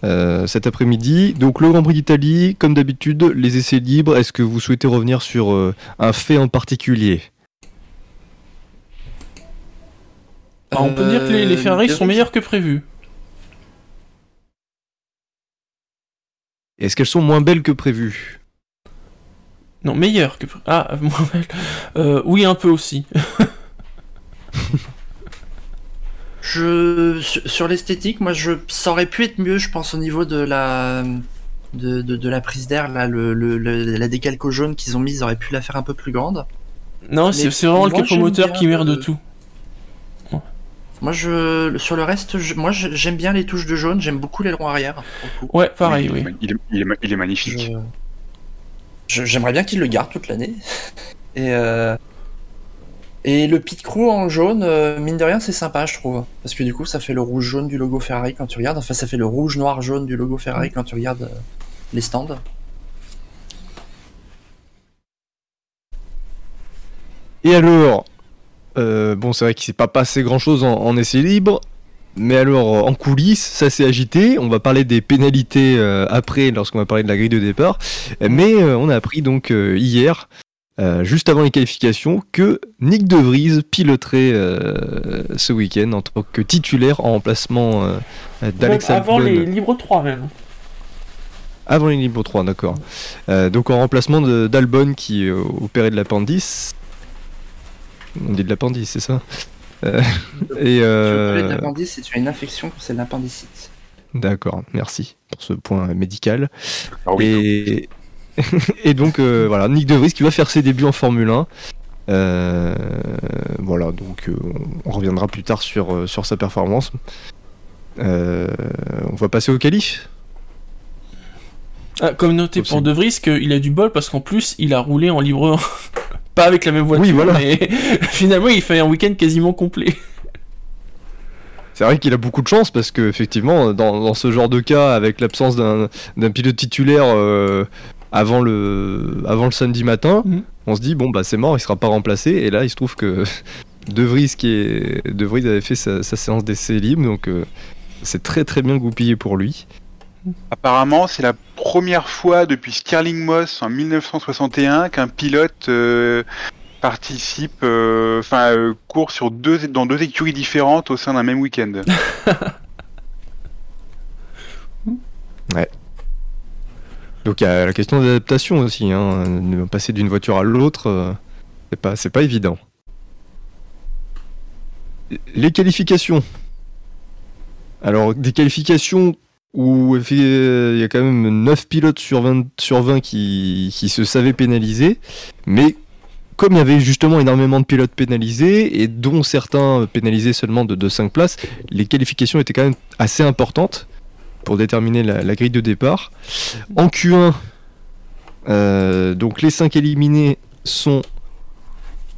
euh, cet après-midi. Donc le Grand Prix d'Italie, comme d'habitude, les essais libres. Est-ce que vous souhaitez revenir sur euh, un fait en particulier? Alors, on peut dire que les, les Euh, Ferrari de sont meilleurs que prévu. Est-ce qu'elles sont moins belles que prévu Non, meilleurs que prévu. Ah, moins belle. Euh, oui, un peu aussi. Je sur, l'esthétique, moi, je ça aurait pu être mieux, je pense, au niveau de la de, de, de la prise d'air, là, le, le- le- la décalco jaune qu'ils ont mise, ils auraient pu la faire un peu plus grande. Non, c'est vraiment le moi, j'aime capomoteur bien qui merde de tout. Moi, je sur le reste, je- moi, j'aime bien les touches de jaune, j'aime beaucoup l'aileron arrière. Ouais, pareil, oui. il, est, il est- il est ma- il est magnifique. Je- J'aimerais bien qu'ils le gardent toute l'année. Et, euh, et le pit crew en jaune, euh, mine de rien, c'est sympa, je trouve. Parce que du coup, ça fait le rouge-jaune du logo Ferrari quand tu regardes. Enfin, ça fait le rouge-noir-jaune du logo Ferrari quand tu regardes euh, les stands. Et alors, euh, bon, c'est vrai qu'il s'est pas passé grand chose en, essai libre, mais alors en coulisses, ça s'est agité. On va parler des pénalités après, lorsqu'on va parler de la grille de départ. Mais on a appris donc hier, euh, juste avant les qualifications, que Nick De Vries piloterait euh, ce week-end en tant que titulaire en remplacement euh, d'Alex avant les libres 3 même. Avant les Libres 3, d'accord. Euh, donc en remplacement de- d'Albon qui euh, opérait de l'appendice. On dit de l'appendice, c'est ça? Euh, Et euh, tu as une infection, c'est de l'appendicite. D'accord, merci pour ce point médical. Alors Ah oui, Et, et donc euh, voilà, Nick De Vries qui va faire ses débuts en Formule 1. Euh, voilà, donc euh, on reviendra plus tard sur, sur sa performance. On va passer au qualif. Ah, comme noté pour. De Vries qu'il a du bol parce qu'en plus il a roulé en libre 1. Pas avec la même voiture, Oui, voilà. mais finalement il fait un week-end quasiment complet. C'est vrai qu'il a beaucoup de chance parce que effectivement, dans, dans ce genre de cas, avec l'absence d'un d'un pilote titulaire euh, avant le avant le samedi matin, Mhm. on se dit bon bah c'est mort, il sera pas remplacé. Et là, il se trouve que De Vries qui est De Vries avait fait sa, sa séance d'essai libre, donc euh, c'est très très bien goupillé pour lui. Apparemment, c'est la première fois depuis Stirling Moss en 1961 qu'un pilote euh, participe, euh, enfin euh, court sur deux dans deux écuries différentes au sein d'un même week-end. Donc il y a la question d'adaptation aussi, hein, passer d'une voiture à l'autre, euh, c'est pas pas évident. Les qualifications. Alors des qualifications où effe- il y a quand même 9 pilotes sur 20, sur 20 qui, qui se savaient pénalisés, mais comme il y avait justement énormément de pilotes pénalisés, et dont certains pénalisés seulement de, de 5 places, les qualifications étaient quand même assez importantes pour déterminer la, la grille de départ. En Q1, euh, donc les 5 éliminés sont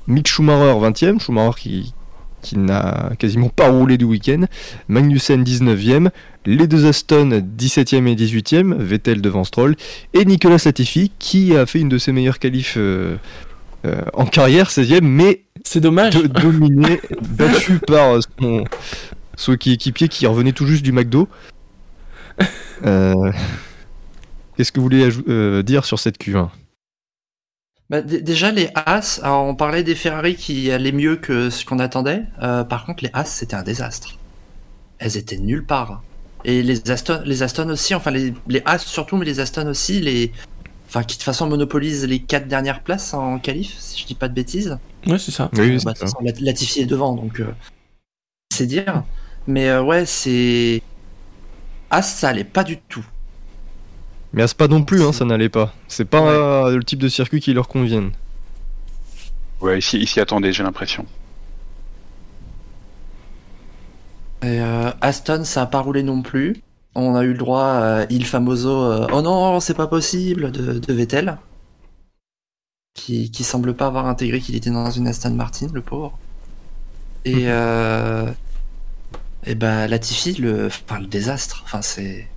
Mick Schumacher 20e, Schumacher qui, qui n'a quasiment pas roulé du week-end, Magnussen 19e, les deux Aston 17e et 18e, Vettel devant Stroll, et Nicolas Latifi qui a fait une de ses meilleures qualifs euh, euh, en carrière, 16e, mais C'est dommage. do- dominé, battu par son, son équipier qui revenait tout juste du McDo. Euh, Qu'est-ce que vous voulez euh, dire sur cette Q1 Bah, déjà les As, alors on parlait des Ferrari qui allaient mieux que ce qu'on attendait. Euh, par contre, les As c'était un désastre. Elles étaient nulle part. Et les Aston, les Aston aussi, enfin les, les As surtout, mais les Aston aussi, les, enfin qui de toute façon monopolisent les quatre dernières places en qualif, si je dis pas de bêtises. Ouais, c'est ça. Oui, Bah, Latifi est devant, donc euh, c'est dire. Mais euh, ouais, c'est As, ça allait pas du tout. Mais à ce pas non plus, hein, ça n'allait pas. C'est pas euh, le type de circuit qui leur convienne. Ouais, ici, ici attendez, j'ai l'impression. Et euh, Aston, ça a pas roulé non plus. On a eu le droit à Il Famoso, euh, oh non, c'est pas possible, de, de Vettel. Qui, qui semble pas avoir intégré qu'il était dans une Aston Martin, le pauvre. Et, euh, et bah, Latifi, le, enfin, le désastre. Enfin, c'est.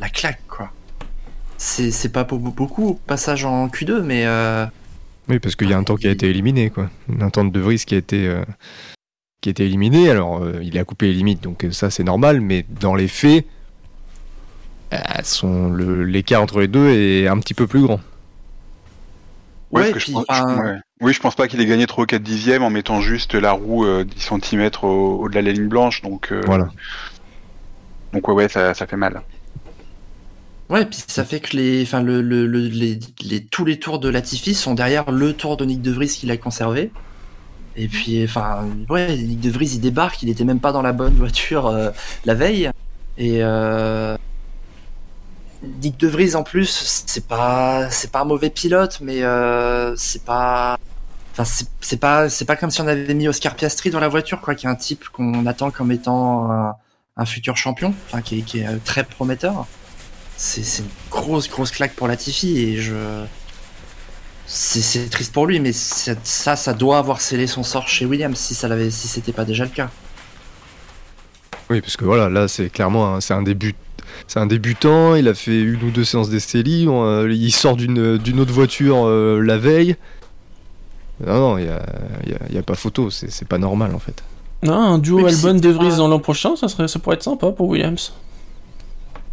La claque, quoi. C'est c'est pas pour beaucoup, passage en Q2, mais. Euh, Oui, parce qu'il y a un temps qui a été éliminé, quoi. Un temps de De Vries qui a été, euh, qui a été éliminé. Alors, euh, il a coupé les limites, donc euh, ça c'est normal, mais dans les faits, euh, son- le- l'écart entre les deux est un petit peu plus grand. Ouais, je puis, pense- enfin, ouais. Oui, je pense pas qu'il ait gagné trop 4 dixièmes en mettant juste la roue euh, 10 cm au- au-delà de la ligne blanche, donc, euh, Voilà. donc ouais, ouais, ça, ça fait mal. Ouais, puis ça fait que les, enfin le, le, le- les, les, tous les tours de Latifi sont derrière le tour de Nick De Vries qu'il a conservé. Et puis, enfin, ouais, Nick De Vries il débarque, il était même pas dans la bonne voiture euh, la veille. Et euh, Nick De Vries en plus, c'est pas, c'est pas un mauvais pilote, mais euh, c'est pas, enfin c'est pas, c'est pas comme si on avait mis Oscar Piastri dans la voiture, quoi, qui est un type qu'on attend comme étant un, futur champion, qui est, très prometteur c'est une grosse grosse claque pour Latifi et je c'est triste pour lui mais ça ça doit avoir scellé son sort chez Williams si ça l'avait c'était pas déjà le cas Oui, parce que voilà, là c'est clairement un- débutant, il a fait une ou deux séances d'essai euh, il sort d'une d'une autre voiture euh, la veille. Non, non, il n'y a, y a- y a pas photo, c'est c'est pas normal en fait. Non, un duo puis Albon De Vries dans l'an prochain, ça, serait, ça pourrait être sympa pour Williams.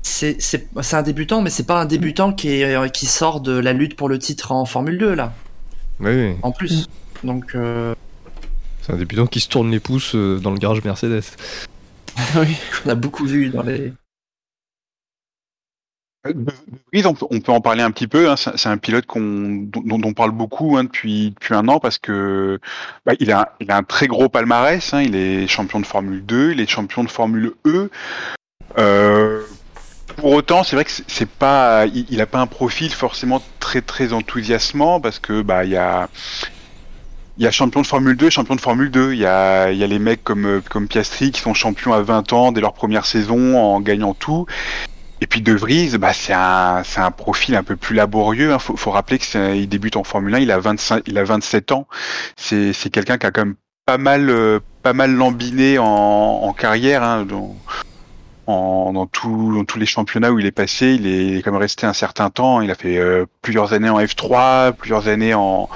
c'est c'est c'est un débutant mais c'est pas un débutant qui est euh, qui sort de la lutte pour le titre en Formule 2 là Oui, oui, en plus donc euh, c'est un débutant qui se tourne les pouces euh, dans le garage Mercedes. oui. on a beaucoup vu dans les peut- on peut en parler un petit peu. hein, C'est un pilote qu'on, dont, on parle beaucoup hein, depuis, un an parce que bah, il, a, un très gros palmarès. hein, il est champion de Formule 2, il est champion de Formule E. Euh, Pour autant, c'est vrai que c'est- pas, il, il a pas un profil forcément très très enthousiasmant parce que bah il y a champion de Formule 2, champion de Formule 2. Il y a, il les mecs comme, euh, comme Piastri qui sont champions à 20 ans dès leur première saison en gagnant tout. Et puis De Vries, bah, c'est un, profil un peu plus laborieux. Il faut, faut rappeler qu'il débute en Formule 1, il a, 25, il a 27 ans. C'est, quelqu'un qui a quand même pas mal, euh, lambiné en, carrière. Hein, dans, tous les championnats où il est passé, il est quand même resté un certain temps. Il a fait euh, plusieurs années en F3, plusieurs années en,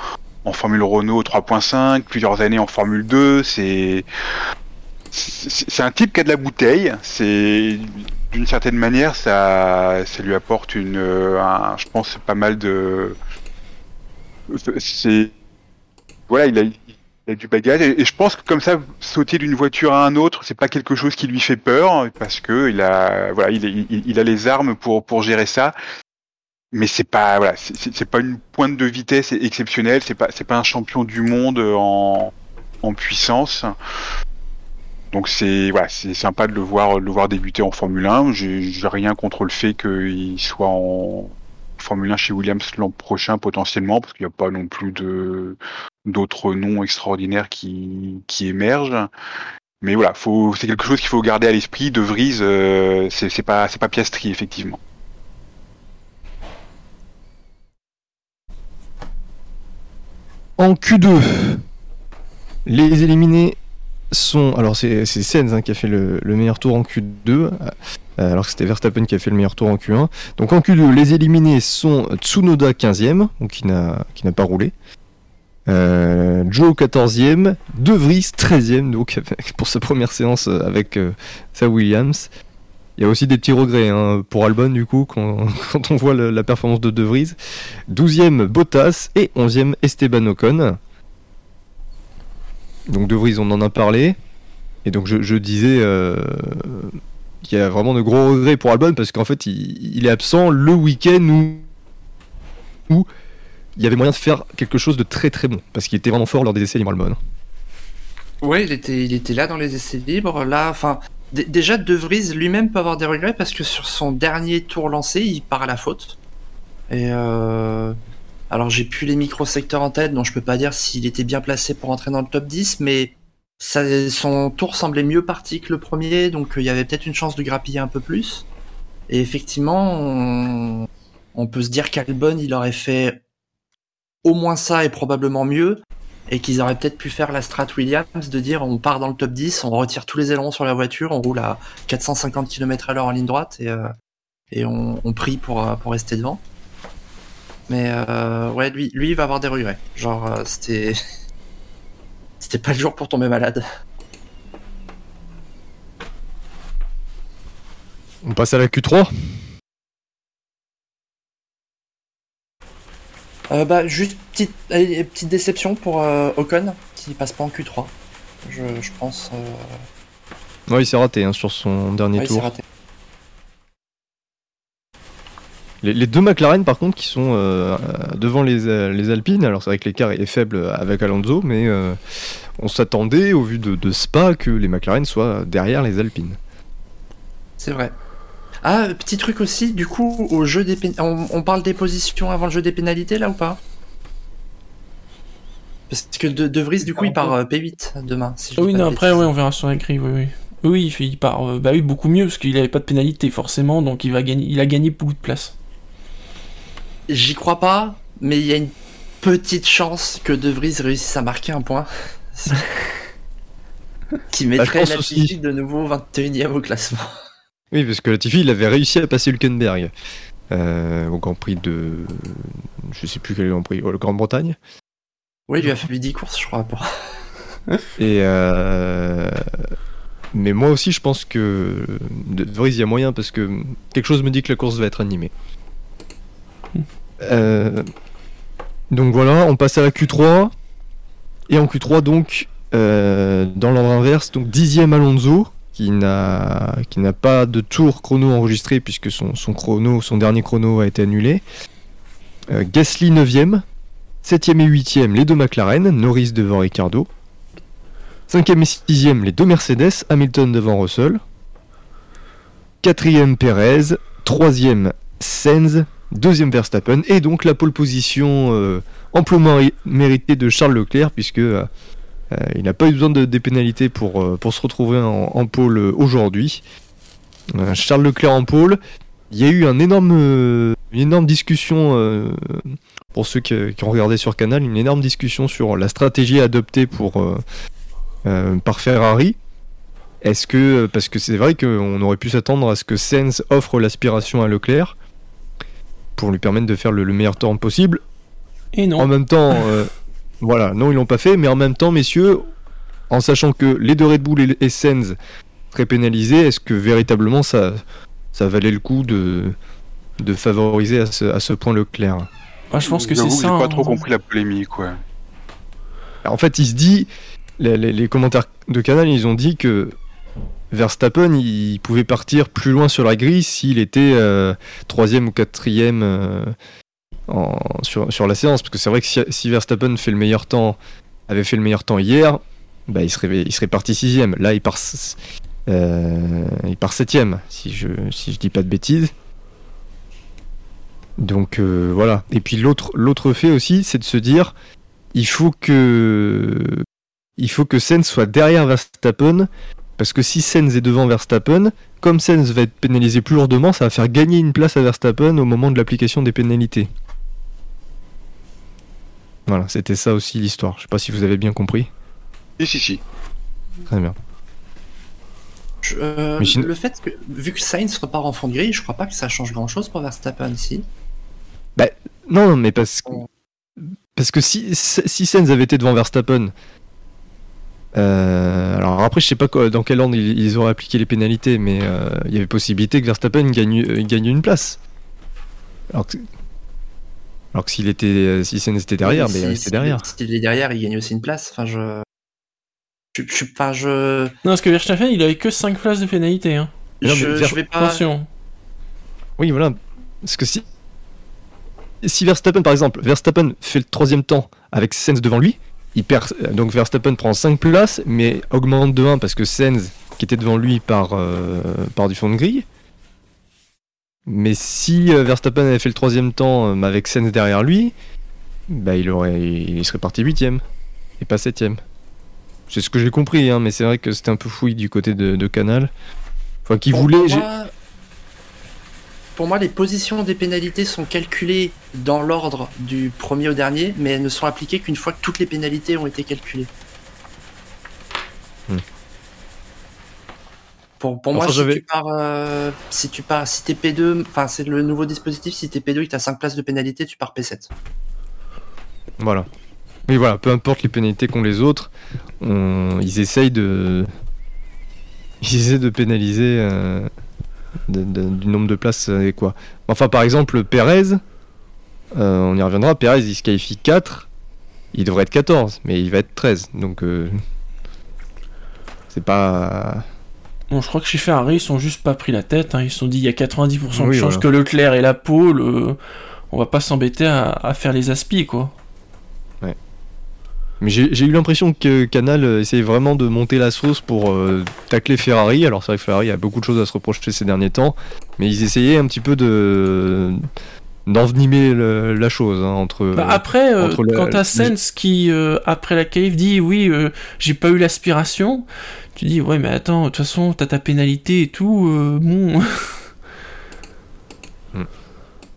Formule Renault 3.5, plusieurs années en Formule 2. C'est c'est c'est un type qui a de la bouteille. C'est d'une certaine manière, ça, ça lui apporte une, euh, un- je pense, pas mal de. C'est voilà, il a, du bagage et, je pense que comme ça, sauter d'une voiture à un autre, c'est pas quelque chose qui lui fait peur parce que il a, voilà, il, a les armes pour pour gérer ça mais c'est pas voilà c'est pas une pointe de vitesse exceptionnelle c'est pas c'est pas un champion du monde en, en puissance donc c'est sympa de le voir débuter en Formule 1 j'ai rien contre le fait qu'il soit en Formule 1 chez Williams l'an prochain potentiellement parce qu'il n'y a pas non plus d'autres noms extraordinaires qui émergent. Mais voilà c'est quelque chose qu'il faut garder à l'esprit. De Vries euh, c'est pas c'est pas Piastri effectivement. En Q2, les éliminés sont. Alors, c'est Sainz hein, qui a fait le, le meilleur tour en Q2, euh, alors que c'était Verstappen qui a fait le meilleur tour en Q1. Donc, en Q2, les éliminés sont Tsunoda 15e, donc qui n'a pas roulé. Euh, Joe 14e, De Vries 13e, donc avec- pour sa première séance avec euh, sa Williams. Il y a aussi des petits regrets hein, pour Albon du coup quand, quand on voit la performance de De Vries. 12e Bottas et 11e Esteban Ocon. Donc De Vries on en a parlé. Et donc je, disais euh, qu'il y a vraiment de gros regrets pour Albon parce qu'en fait il, est absent le week-end où, il y avait moyen de faire quelque chose de très très bon. Parce qu'il était vraiment fort lors des essais libres Albon. Ouais, il était, il était là dans les essais libres. Là, enfin, déjà De Vries lui-même peut avoir des regrets parce que sur son dernier tour lancé, il part à la faute. Et euh... alors j'ai plus les micro-secteurs en tête, donc je peux pas dire s'il était bien placé pour entrer dans le top 10, mais son tour semblait mieux parti que le premier, donc euh, il y avait peut-être une chance de grappiller un peu plus. Et effectivement, on, peut se dire qu'Albon, il aurait fait au moins ça et probablement mieux et qu'ils auraient peut-être pu faire la strat Williams de dire on part dans le top 10, on retire tous les ailerons sur la voiture, on roule à 450 km à l'heure en ligne droite et, euh, on, prie pour, euh, pour rester devant. Mais euh, ouais, lui, lui il va avoir des regrets. Genre, euh, c'était. C'était pas le jour pour tomber malade. On passe à la Q3. Euh, bah, juste petite, allez, petite déception pour euh, Ocon qui passe pas en Q3. Je, je pense. Euh... Ouais, il s'est raté hein, sur son dernier ouais, il s'est tour. raté. Les, les deux McLaren, par contre, qui sont euh, devant les, les Alpines. Alors, c'est vrai que l'écart est faible avec Alonso, mais euh, on s'attendait, au vu de, de Spa, que les McLaren soient derrière les Alpines. C'est vrai. Ah, petit truc aussi, du coup, au jeu des pén- on, on parle des positions avant le jeu des pénalités là ou pas? Parce que de, de Vries, du coup, il part euh, P8 demain. Si je Ah dis oui, non, après, ouais, on verra sur grille, oui, oui. Oui, il, part, euh, bah oui, beaucoup mieux, parce qu'il avait pas de pénalité, forcément, donc il va gagner, il a gagné beaucoup de place. J'y crois pas, mais il y a une petite chance que De Vries réussisse à marquer un point. qui mettrait pense la aussi. Latifi de nouveau 21ème au classement. Oui, parce que Latifi, il avait réussi à passer Hülkenberg euh, au Grand Prix de. Je sais plus quel Grand Prix, oh, le Grande-Bretagne. Oui, il lui a fallu 10 courses, je crois. Pour... Et euh, Mais moi aussi, je pense que de Vries, il y a moyen parce que quelque chose me dit que la course va être animée. Euh, Donc voilà, on passe à la Q3. Et en Q3, donc, euh, dans l'ordre inverse, donc dixième Alonso, qui n'a qui n'a pas de tour chrono enregistré puisque son, chrono, son dernier chrono a été annulé. Euh, Gasly 9ème. 7ème et 8ème, les deux McLaren, Norris devant Ricardo. 5ème et 6ème, les deux Mercedes, Hamilton devant Russell. 4ème Perez, troisième Sainz, deuxième Verstappen, et donc la pole position euh, amplement ri- méritée de Charles Leclerc, puisque euh, euh, il n'a pas eu besoin de des pénalités pour, euh, pour se retrouver en, en pole euh, aujourd'hui. Charles Leclerc en pole. Il y a eu un énorme, une énorme discussion, pour ceux qui, ont regardé sur Canal, une énorme discussion sur la stratégie adoptée pour, par Ferrari. Est-ce que, parce que c'est vrai qu'on aurait pu s'attendre à ce que Sainz offre l'aspiration à Leclerc pour lui permettre de faire le, le meilleur temps possible. Et non. En même temps, euh, voilà, non, ils l'ont pas fait, mais en même temps, messieurs, en sachant que les deux Red Bull et, et Sainz seraient pénalisés, est-ce que véritablement ça, ça valait le coup de, de favoriser à ce, à ce point Leclerc? Ah, je pense que c'est ça. J'ai pas hein. trop compris la polémique, quoi. En fait, il se dit, les, les- les commentaires de Canal, ils ont dit que Verstappen, il pouvait partir plus loin sur la grille s'il était euh, troisième ou quatrième euh, sur, sur la séance. Parce que c'est vrai que si, Verstappen fait le meilleur temps, avait fait le meilleur temps hier, bah, il, serait, il serait parti sixième. Là, il part, euh, il part septième, si je, si je dis pas de bêtises. Donc euh, voilà. Et puis l'autre l'autre fait aussi, c'est de se dire, il faut que il faut que Sainz soit derrière Verstappen parce que si Sainz est devant Verstappen, comme Sainz va être pénalisé plus lourdement, ça va faire gagner une place à Verstappen au moment de l'application des pénalités. Voilà, c'était ça aussi l'histoire. Je sais pas si vous avez bien compris. Si, si, si. Très bien. Je- euh, Le fait que, vu que Sainz repart en fond de grille, je crois pas que ça change grand chose pour Verstappen ici. Non, mais parce que, parce que si, si Sainz avait été devant Verstappen, euh, alors après, je sais pas quoi- dans quel ordre ils, ils auraient appliqué les pénalités, mais euh, il y avait possibilité que Verstappen gagne, euh, gagne une place. Alors que, alors que s'il était, euh, si Sainz était derrière, Mais il si- derrière. S'il est derrière, il gagne aussi une place. Enfin, je. Je, je, enfin, je, Non, parce que Verstappen, il avait que 5 places de pénalité. Hein. Non, je, Ver- je vais pas. Attention. Oui, voilà. Parce que si, si Verstappen, par exemple, Verstappen fait le troisième temps avec Sainz devant lui, il perd. Donc Verstappen prend 5 places, mais augmente de 1 parce que Sainz, qui était devant lui, part, euh, part du fond de grille. Mais si euh, Verstappen avait fait le troisième temps euh, avec Sainz derrière lui, bah, il, aurait, il serait parti huitième et pas septième. C'est ce que j'ai compris, hein, mais c'est vrai que c'était un peu fouille du côté de, de Canal. Enfin, qui voulait. Moi, pour moi, les positions des pénalités sont calculées dans l'ordre du premier au dernier, mais elles ne sont appliquées qu'une fois que toutes les pénalités ont été calculées. Hmm. Pour, pour moi, si tu pars, euh, si tu pars, si t'es P2, enfin c'est le nouveau dispositif, si t'es P2 et que t'as 5 places de pénalité, tu pars P7. Voilà. Mais voilà, peu importe les pénalités qu'ont les autres, on- ils essayent de. Ils essaient de pénaliser euh, de- de- du nombre de places et quoi. Enfin, par exemple, Perez, euh, on y reviendra, Perez il se qualifie 4, il devrait être 14, mais il va être 13. Donc, euh, c'est pas. Bon, je crois que chez Ferrari, ils sont juste pas pris la tête. hein. Ils se sont dit, il y a 90% de Oui, chances voilà. que Leclerc et la pole, euh, on va pas s'embêter à, à faire les aspis, quoi. Mais j'ai eu l'impression que Canal euh, essayait vraiment de monter la sauce pour euh, tacler Ferrari. Alors c'est vrai que Ferrari a beaucoup de choses à se reprocher ces derniers temps, mais ils essayaient un petit peu de d'envenimer la chose hein, entre. Bah, après, euh, entre quand t'as Sens qui, euh, après la cave, dit oui, j'ai pas eu l'aspiration, tu dis ouais, mais attends, de toute façon, t'as ta pénalité et tout, bon.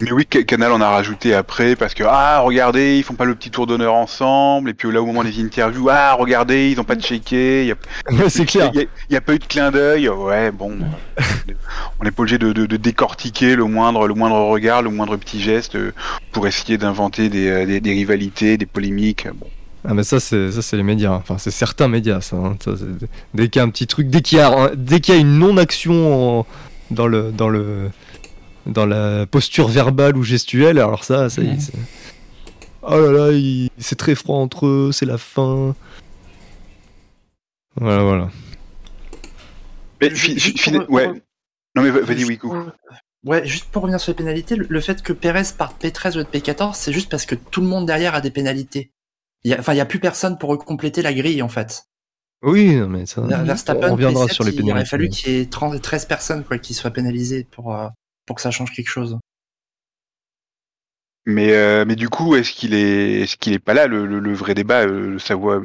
Mais oui, Ca- Canal en a rajouté après parce que ah regardez ils font pas le petit tour d'honneur ensemble et puis là au moment des interviews ah regardez ils ont pas checké, y a, c'est clair. il y a- il y a pas eu de clin d'œil, ouais bon, on n'est pas obligé de, de- de décortiquer le moindre le moindre regard, le moindre petit geste euh, pour essayer d'inventer des, euh, des, des rivalités, des polémiques. Bon. Ah mais ça c'est ça c'est les médias. Enfin c'est certains médias ça. hein. Ça, dès qu'il y a un petit truc, dès qu'il y a dès qu'il y a une non action dans le dans le dans la posture verbale ou gestuelle, alors ça ça y est. Mhm. c'est- Oh là là, il- c'est très froid entre eux, c'est la fin. Voilà voilà. Mais fi- juste fi- pour- ouais. pour- Non mais va- vas-y pour- Ouais, juste pour revenir sur les pénalités, le, fait que Perez parte P13 ou P14, c'est juste parce que tout le monde derrière a des pénalités. Il y a- Enfin, il n'y a plus personne pour compléter la grille, en fait. Oui, non, mais ça. Ver- Verstappen, on reviendra P7, sur les il aurait pénalités. fallu qu'il y ait 30, 13 personnes quoi, qui soient pénalisées pour, euh, pour que ça change quelque chose. Mais, euh, mais du coup, est-ce qu'il est, est-ce qu'il est pas là le, le- le vrai débat, euh, savoir,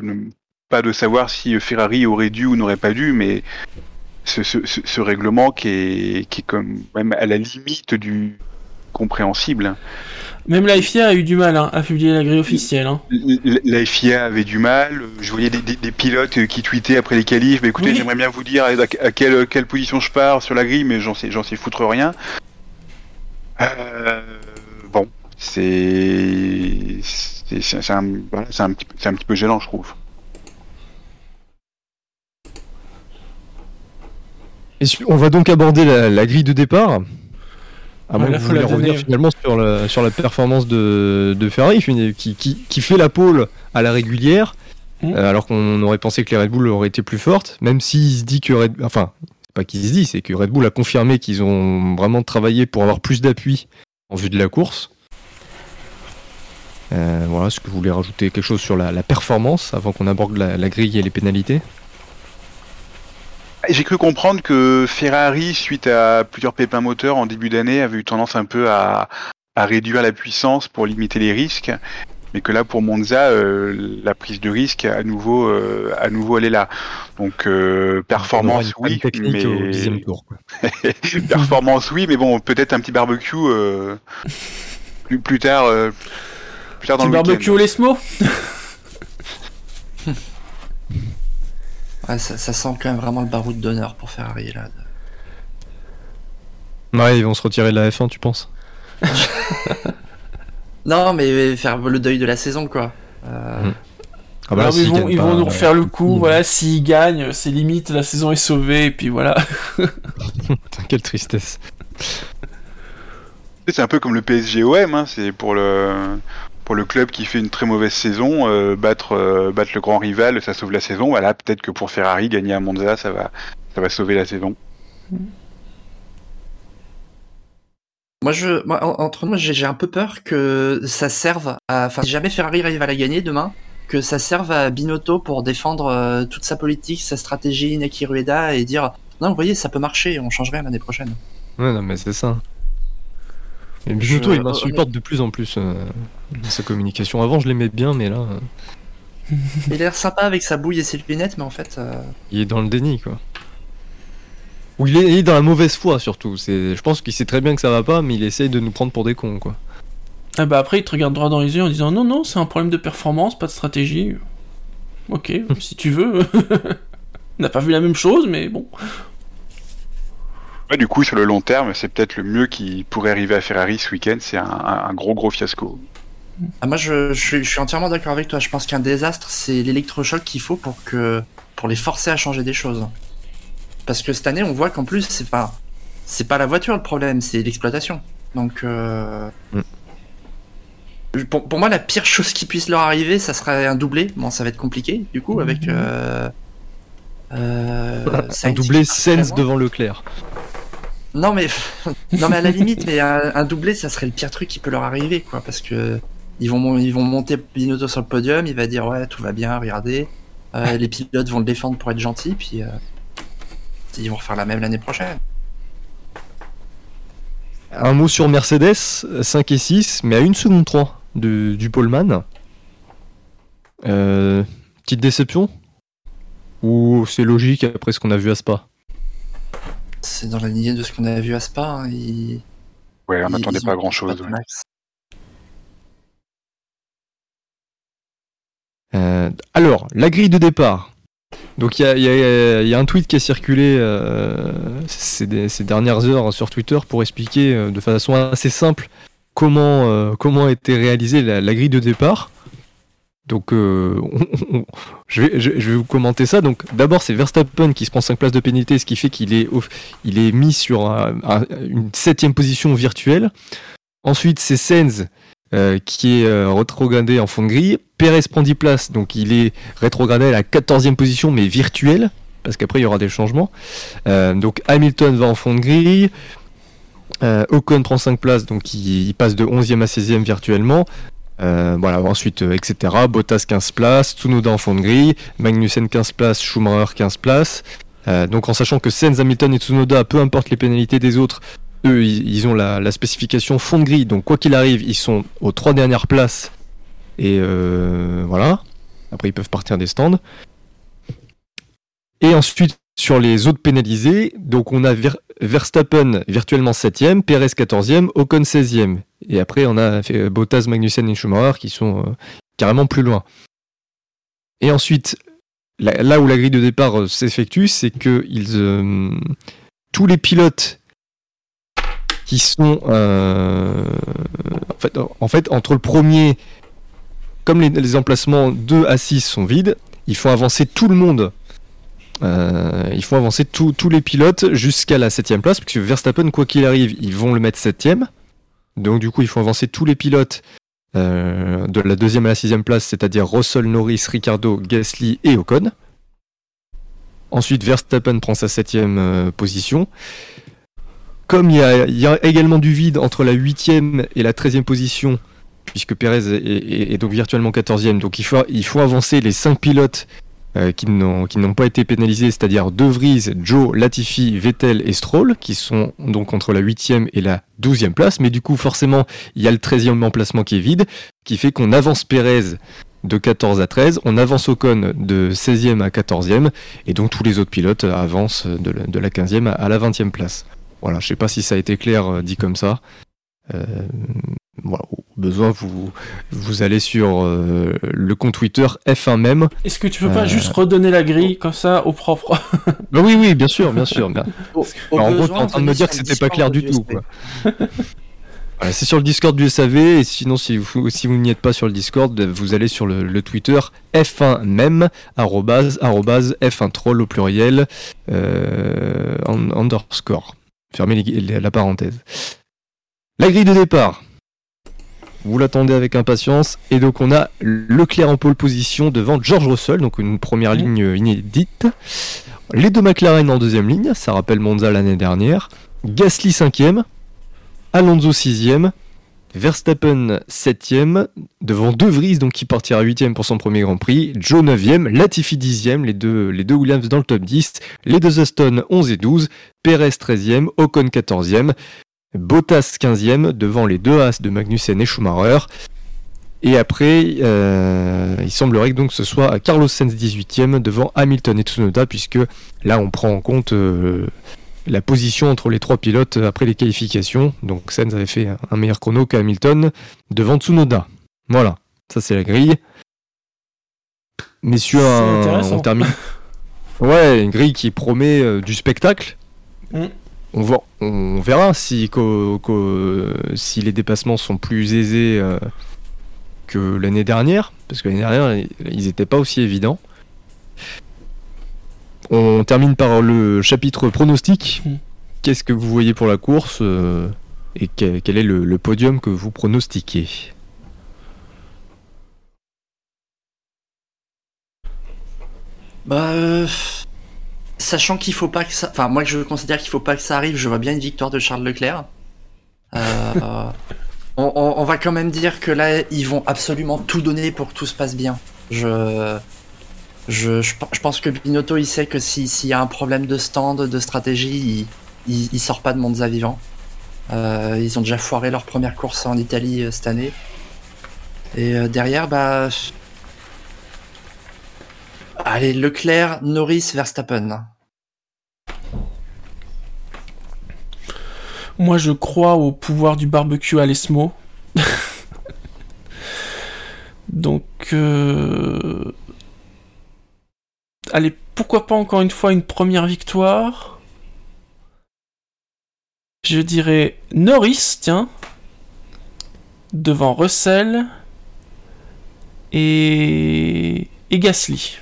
pas de savoir si Ferrari aurait dû ou n'aurait pas dû, mais ce, ce, ce- ce règlement qui est, qui est comme même à la limite du compréhensible. Même la FIA a eu du mal hein, à publier la grille officielle. Hein. La FIA avait du mal. Je voyais des, des- des pilotes qui tweetaient après les qualifs. Mais écoutez, Oui. j'aimerais bien vous dire à, à quelle, quelle position je pars sur la grille, mais j'en sais, j'en sais foutre rien. Euh, bon, c'est, un, voilà, c'est un petit, c'est un petit peu gênant, je trouve. Et on va donc aborder la, la grille de départ. À moins que vous vouliez revenir donner. finalement sur la, sur la performance de, de Ferrari qui, qui, qui fait la pole à la régulière, Mhm. euh, alors qu'on aurait pensé que les Red Bull auraient été plus fortes, même s'il se dit que Red enfin, pas qu'il se dit, c'est que Red Bull a confirmé qu'ils ont vraiment travaillé pour avoir plus d'appui en vue de la course. Euh, voilà, est-ce que vous voulez rajouter quelque chose sur la, performance avant qu'on aborde la, grille et les pénalités? J'ai cru comprendre que Ferrari, suite à plusieurs pépins moteurs en début d'année, avait eu tendance un peu à réduire la puissance pour limiter les risques. Mais que là, pour Monza, euh, la prise de risque, à nouveau, euh, à nouveau, elle est là. Donc, euh, performance, oui, mais au tour. quoi. performance, oui, mais bon, peut-être un petit barbecue euh, plus, plus tard, euh, plus tard dans Petit le barbecue au Lesmo? Ouais, ça, ça sent quand même vraiment le baroud d'honneur pour Ferrari là. Ouais, ils vont se retirer de la F1, tu penses? Non, mais faire le deuil de la saison quoi. Euh, Mm. Ah bah ils vont, ils pas, vont nous refaire le coup, ils- voilà, s'ils gagnent, c'est limite, la saison est sauvée, et puis voilà. Putain, quelle tristesse. C'est un peu comme le PSG-OM, hein, c'est pour le pour le club qui fait une très mauvaise saison, euh, battre euh, battre le grand rival, ça sauve la saison. Voilà, peut-être que pour Ferrari, gagner à Monza, ça va ça va sauver la saison. Moi, je, moi, entre nous, j'ai un peu peur que ça serve à, enfin, si jamais Ferrari arrive à la gagner demain, que ça serve à Binotto pour défendre euh, toute sa politique, sa stratégie, Neki Rueda et dire non, vous voyez, ça peut marcher, on change rien l'année prochaine. Ouais, non, mais c'est ça. Et Binotto, Je- il m'insupporte de plus en plus euh, dans sa communication. Avant, je l'aimais bien, mais là, euh, Il a l'air sympa avec sa bouille et ses lunettes, mais en fait, euh, il est dans le déni, quoi. Ou il est, il est dans la mauvaise foi, surtout. C'est, je pense qu'il sait très bien que ça va pas, mais il essaye de nous prendre pour des cons, quoi. Ah bah après, il te regarde droit dans les yeux en disant non, non, c'est un problème de performance, pas de stratégie. Ok, si tu veux. On n'a pas vu la même chose, mais bon. Ouais, du coup, sur le long terme, c'est peut-être le mieux qui pourrait arriver à Ferrari ce week-end. C'est un, un- un gros gros fiasco. ah, moi, je, je suis entièrement d'accord avec toi. Je pense qu'un désastre, c'est l'électrochoc qu'il faut pour que, pour les forcer à changer des choses. Parce que cette année, on voit qu'en plus, c'est pas, c'est pas la voiture le problème, c'est l'exploitation. Donc, euh, Mm. pour, pour moi, la pire chose qui puisse leur arriver, ça serait un doublé. Bon, ça va être compliqué, du coup, avec. Euh, euh, Un doublé Sens devant Leclerc. Non mais, non mais à la limite, mais un, un doublé, ça serait le pire truc qui peut leur arriver, quoi, parce que ils vont, ils vont monter Binotto sur le podium, il va dire ouais tout va bien, regardez, Euh, les pilotes vont le défendre pour être gentils, puis euh, ils vont refaire la même l'année prochaine. Un mot sur Mercedes, 5 et 6, mais à une seconde 3 de, du poleman. Euh, petite déception Ou c'est logique après ce qu'on a vu à Spa C'est dans la lignée de ce qu'on a vu à Spa. hein, ils- Ouais, on n'attendait pas ont- grand chose. pas de max. Euh, alors, la grille de départ. Donc il y a, un tweet qui a circulé euh, ces, dernières heures sur Twitter pour expliquer euh, de façon assez simple comment, euh, été réalisée la, grille de départ. Donc euh, je, vais, je, vais vous commenter ça. Donc d'abord c'est Verstappen qui se prend 5 places de pénalité, ce qui fait qu'il est, il est mis sur un- un- une septième position virtuelle. Ensuite c'est Sainz euh, qui est euh, rétrogradé en fond de grille. Perez prend 10 places, donc il est rétrogradé à la 14e position, mais virtuelle, parce qu'après il y aura des changements. Euh, donc Hamilton va en fond de grille. Ocon prend 5 places, donc il, passe de 11e à 16e virtuellement. Voilà, ensuite, etc. Bottas 15 places, Tsunoda en fond de grille, Magnussen 15 places, Schumacher 15 places. Donc en sachant que Sainz, Hamilton et Tsunoda, peu importe les pénalités des autres, eux, ils, ont la, spécification fond de grille, donc quoi qu'il arrive, ils sont aux trois dernières places. Et euh, voilà. Après, ils peuvent partir des stands. Et ensuite, sur les autres pénalisés, donc on a Ver- Verstappen virtuellement 7ème, Perez 14ème, Ocon 16ème. Et après, on a euh, Bottas, Magnussen et Schumacher qui sont euh, carrément plus loin. Et ensuite, là, où la grille de départ s'effectue, c'est que tous les pilotes qui sont euh, en, fait, en fait entre le premier comme les, emplacements 2 à 6 sont vides il faut avancer tout le monde. Euh, il faut avancer tous les pilotes jusqu'à la 7ème place parce que Verstappen quoi qu'il arrive ils vont le mettre 7ème donc du coup il faut avancer tous les pilotes euh, de la deuxième à la sixième place c'est-à-dire Russell, Norris, Ricardo, Gasly et Ocon. Ensuite Verstappen prend sa 7ème euh, position comme il y, a, également du vide entre la 8ème et la 13ème position, puisque Perez est, donc virtuellement 14ème, donc il faut, avancer les 5 pilotes euh, qui n'ont pas été pénalisés, c'est-à-dire De Vries, Joe, Latifi, Vettel et Stroll, qui sont donc entre la 8ème et la 12ème place, mais du coup forcément il y a le 13ème emplacement qui est vide, qui fait qu'on avance Perez de 14 à 13, on avance Ocon de 16e à 14e, et donc tous les autres pilotes avancent de la, de la 15e à- à la 20e place. Voilà, je sais pas si ça a été clair euh, dit comme ça. Euh, voilà, au besoin, vous, vous allez sur euh, le compte Twitter F1 même. Est-ce que tu peux pas Euh. juste redonner la grille comme ça au propre? Bah oui, oui, bien sûr, bien sûr. bien- Au- au Alors, en gros, t'es en train de me dire que c'était pas clair du tout. Voilà, c'est sur le Discord du SAV, et sinon, si vous, si vous n'y êtes pas sur le Discord, vous allez sur le, le Twitter F1 même, arrobase, arrobase, F1 troll au pluriel, euh, un- underscore. Fermez les- la parenthèse. La grille de départ. Vous l'attendez avec impatience. Et donc, on a Leclerc en pole position devant George Russell, donc une première ligne inédite. Les deux McLaren en deuxième ligne, ça rappelle Monza l'année dernière. Gasly cinquième, Alonso sixième, Verstappen septième, devant De Vries donc qui partira huitième pour son premier Grand Prix, Joe neuvième, Latifi dixième, les deux, Williams dans le top 10, les deux Aston 11 et 12, Perez 13e, Ocon 14e, Bottas 15e devant les deux As de Magnussen et Schumacher. Et après, euh, il semblerait que ce soit Carlos Sainz 18e devant Hamilton et Tsunoda, puisque là on prend en compte euh, la position entre les trois pilotes après les qualifications. Donc Sainz avait fait un meilleur chrono qu'Hamilton devant Tsunoda. Voilà, ça c'est la grille. Messieurs, un- on termine. Ouais, une grille qui promet euh, du spectacle. Mm. On, va- on verra si les dépassements sont plus aisés euh, que l'année dernière, parce que l'année dernière, ils n'étaient pas aussi évidents. On termine par le chapitre pronostic. Mm. Qu'est-ce que vous voyez pour la course euh, et quel, quel est le, le podium que vous pronostiquez? Bah, euh, sachant qu'il faut pas que ça. Enfin, moi, je considère qu'il faut pas que ça arrive. Je vois bien une victoire de Charles Leclerc. Euh, on, on- on va quand même dire que là, ils vont absolument tout donner pour que tout se passe bien. Je, je, je, pe- je pense que Binotto, il sait que si- s'il y a un problème de stand, de stratégie, il, sort pas de Monza vivant. Euh, ils ont déjà foiré leur première course en Italie euh, cette année. Et euh, derrière, bah. Allez, Leclerc, Norris, Verstappen. Moi, je crois au pouvoir du barbecue à l'ESMO. Donc. Allez, pourquoi pas encore une fois une première victoire? Je dirais Norris, tiens, devant Russell et, et Gasly.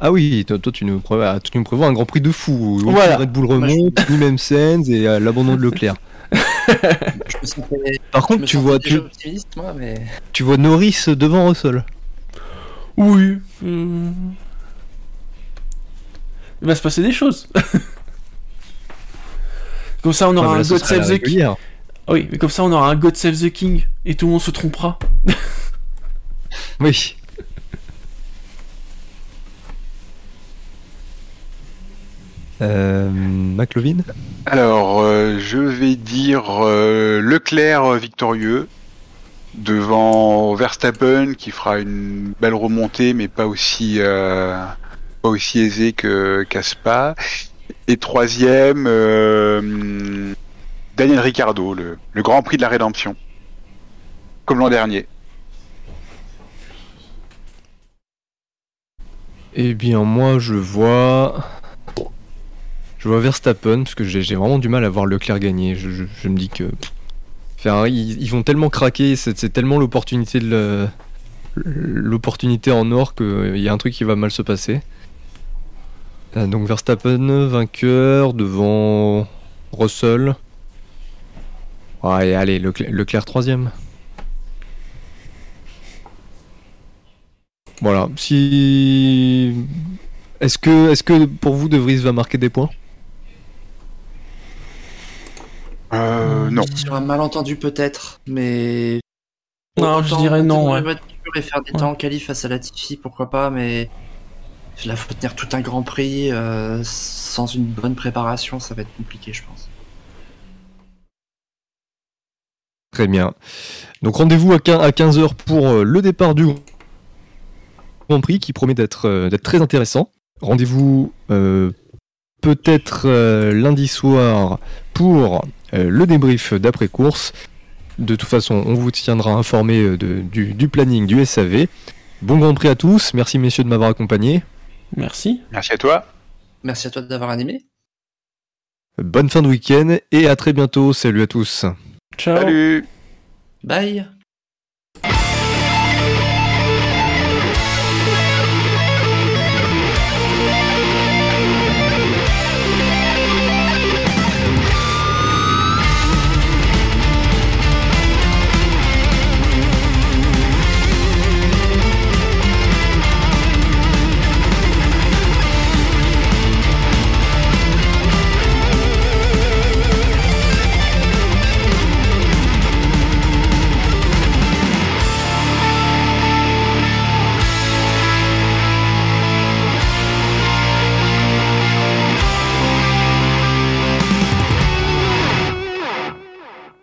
Ah oui, toi, toi, tu, nous prévois, tu nous prévois un grand prix de fou. où Voilà. Red Bull remonte, ni même Sainz et euh, l'abandon de Leclerc. Je me sentais, Par je contre, me tu vois, déjà tu, optimiste, moi, mais. tu vois Norris devant Russell. Oui. euh, Il va se passer des choses. comme ça, on aura un God Save the King. Ah Oui, mais comme ça, on aura un God Save the King et tout le monde se trompera. Oui. Euh, McLovin? Alors, euh, je vais dire euh, Leclerc euh, victorieux devant Verstappen qui fera une belle remontée, mais pas aussi euh, pas aussi aisée que Caspa. Et troisième, euh, Daniel Ricciardo, le, Grand Prix de la Rédemption, comme l'an dernier. Eh bien, moi, je vois. Je vois Verstappen, parce que j'ai vraiment du mal à voir Leclerc gagner. Je, me dis que. Ils, vont tellement craquer, c'est tellement l'opportunité de l'opportunité en or qu'il y a un truc qui va mal se passer. Donc Verstappen, vainqueur, devant Russell. Ouais, allez, Leclerc, Leclerc troisième. Voilà. Si. Est-ce que, est que pour vous, De Vries va marquer des points? Euh, non. Sur un malentendu peut-être, mais. Non, je Autant dirais non, ouais. Et faire des Ouais. temps en qualif face à la Tiffy, pourquoi pas, mais. Là, faut tenir tout un grand prix euh, sans une bonne préparation, ça va être compliqué, je pense. Très bien. Donc rendez-vous à 15h pour euh, le départ du Grand Prix qui promet d'être euh, très intéressant. Rendez-vous peut-être lundi soir pour le débrief d'après-course. De toute façon, on vous tiendra informé du planning du SAV. Bon Grand Prix à tous. Merci messieurs de m'avoir accompagné. Merci. Merci à toi. Merci à toi d'avoir animé. Bonne fin de week-end et à très bientôt. Salut à tous. Ciao. Salut. Bye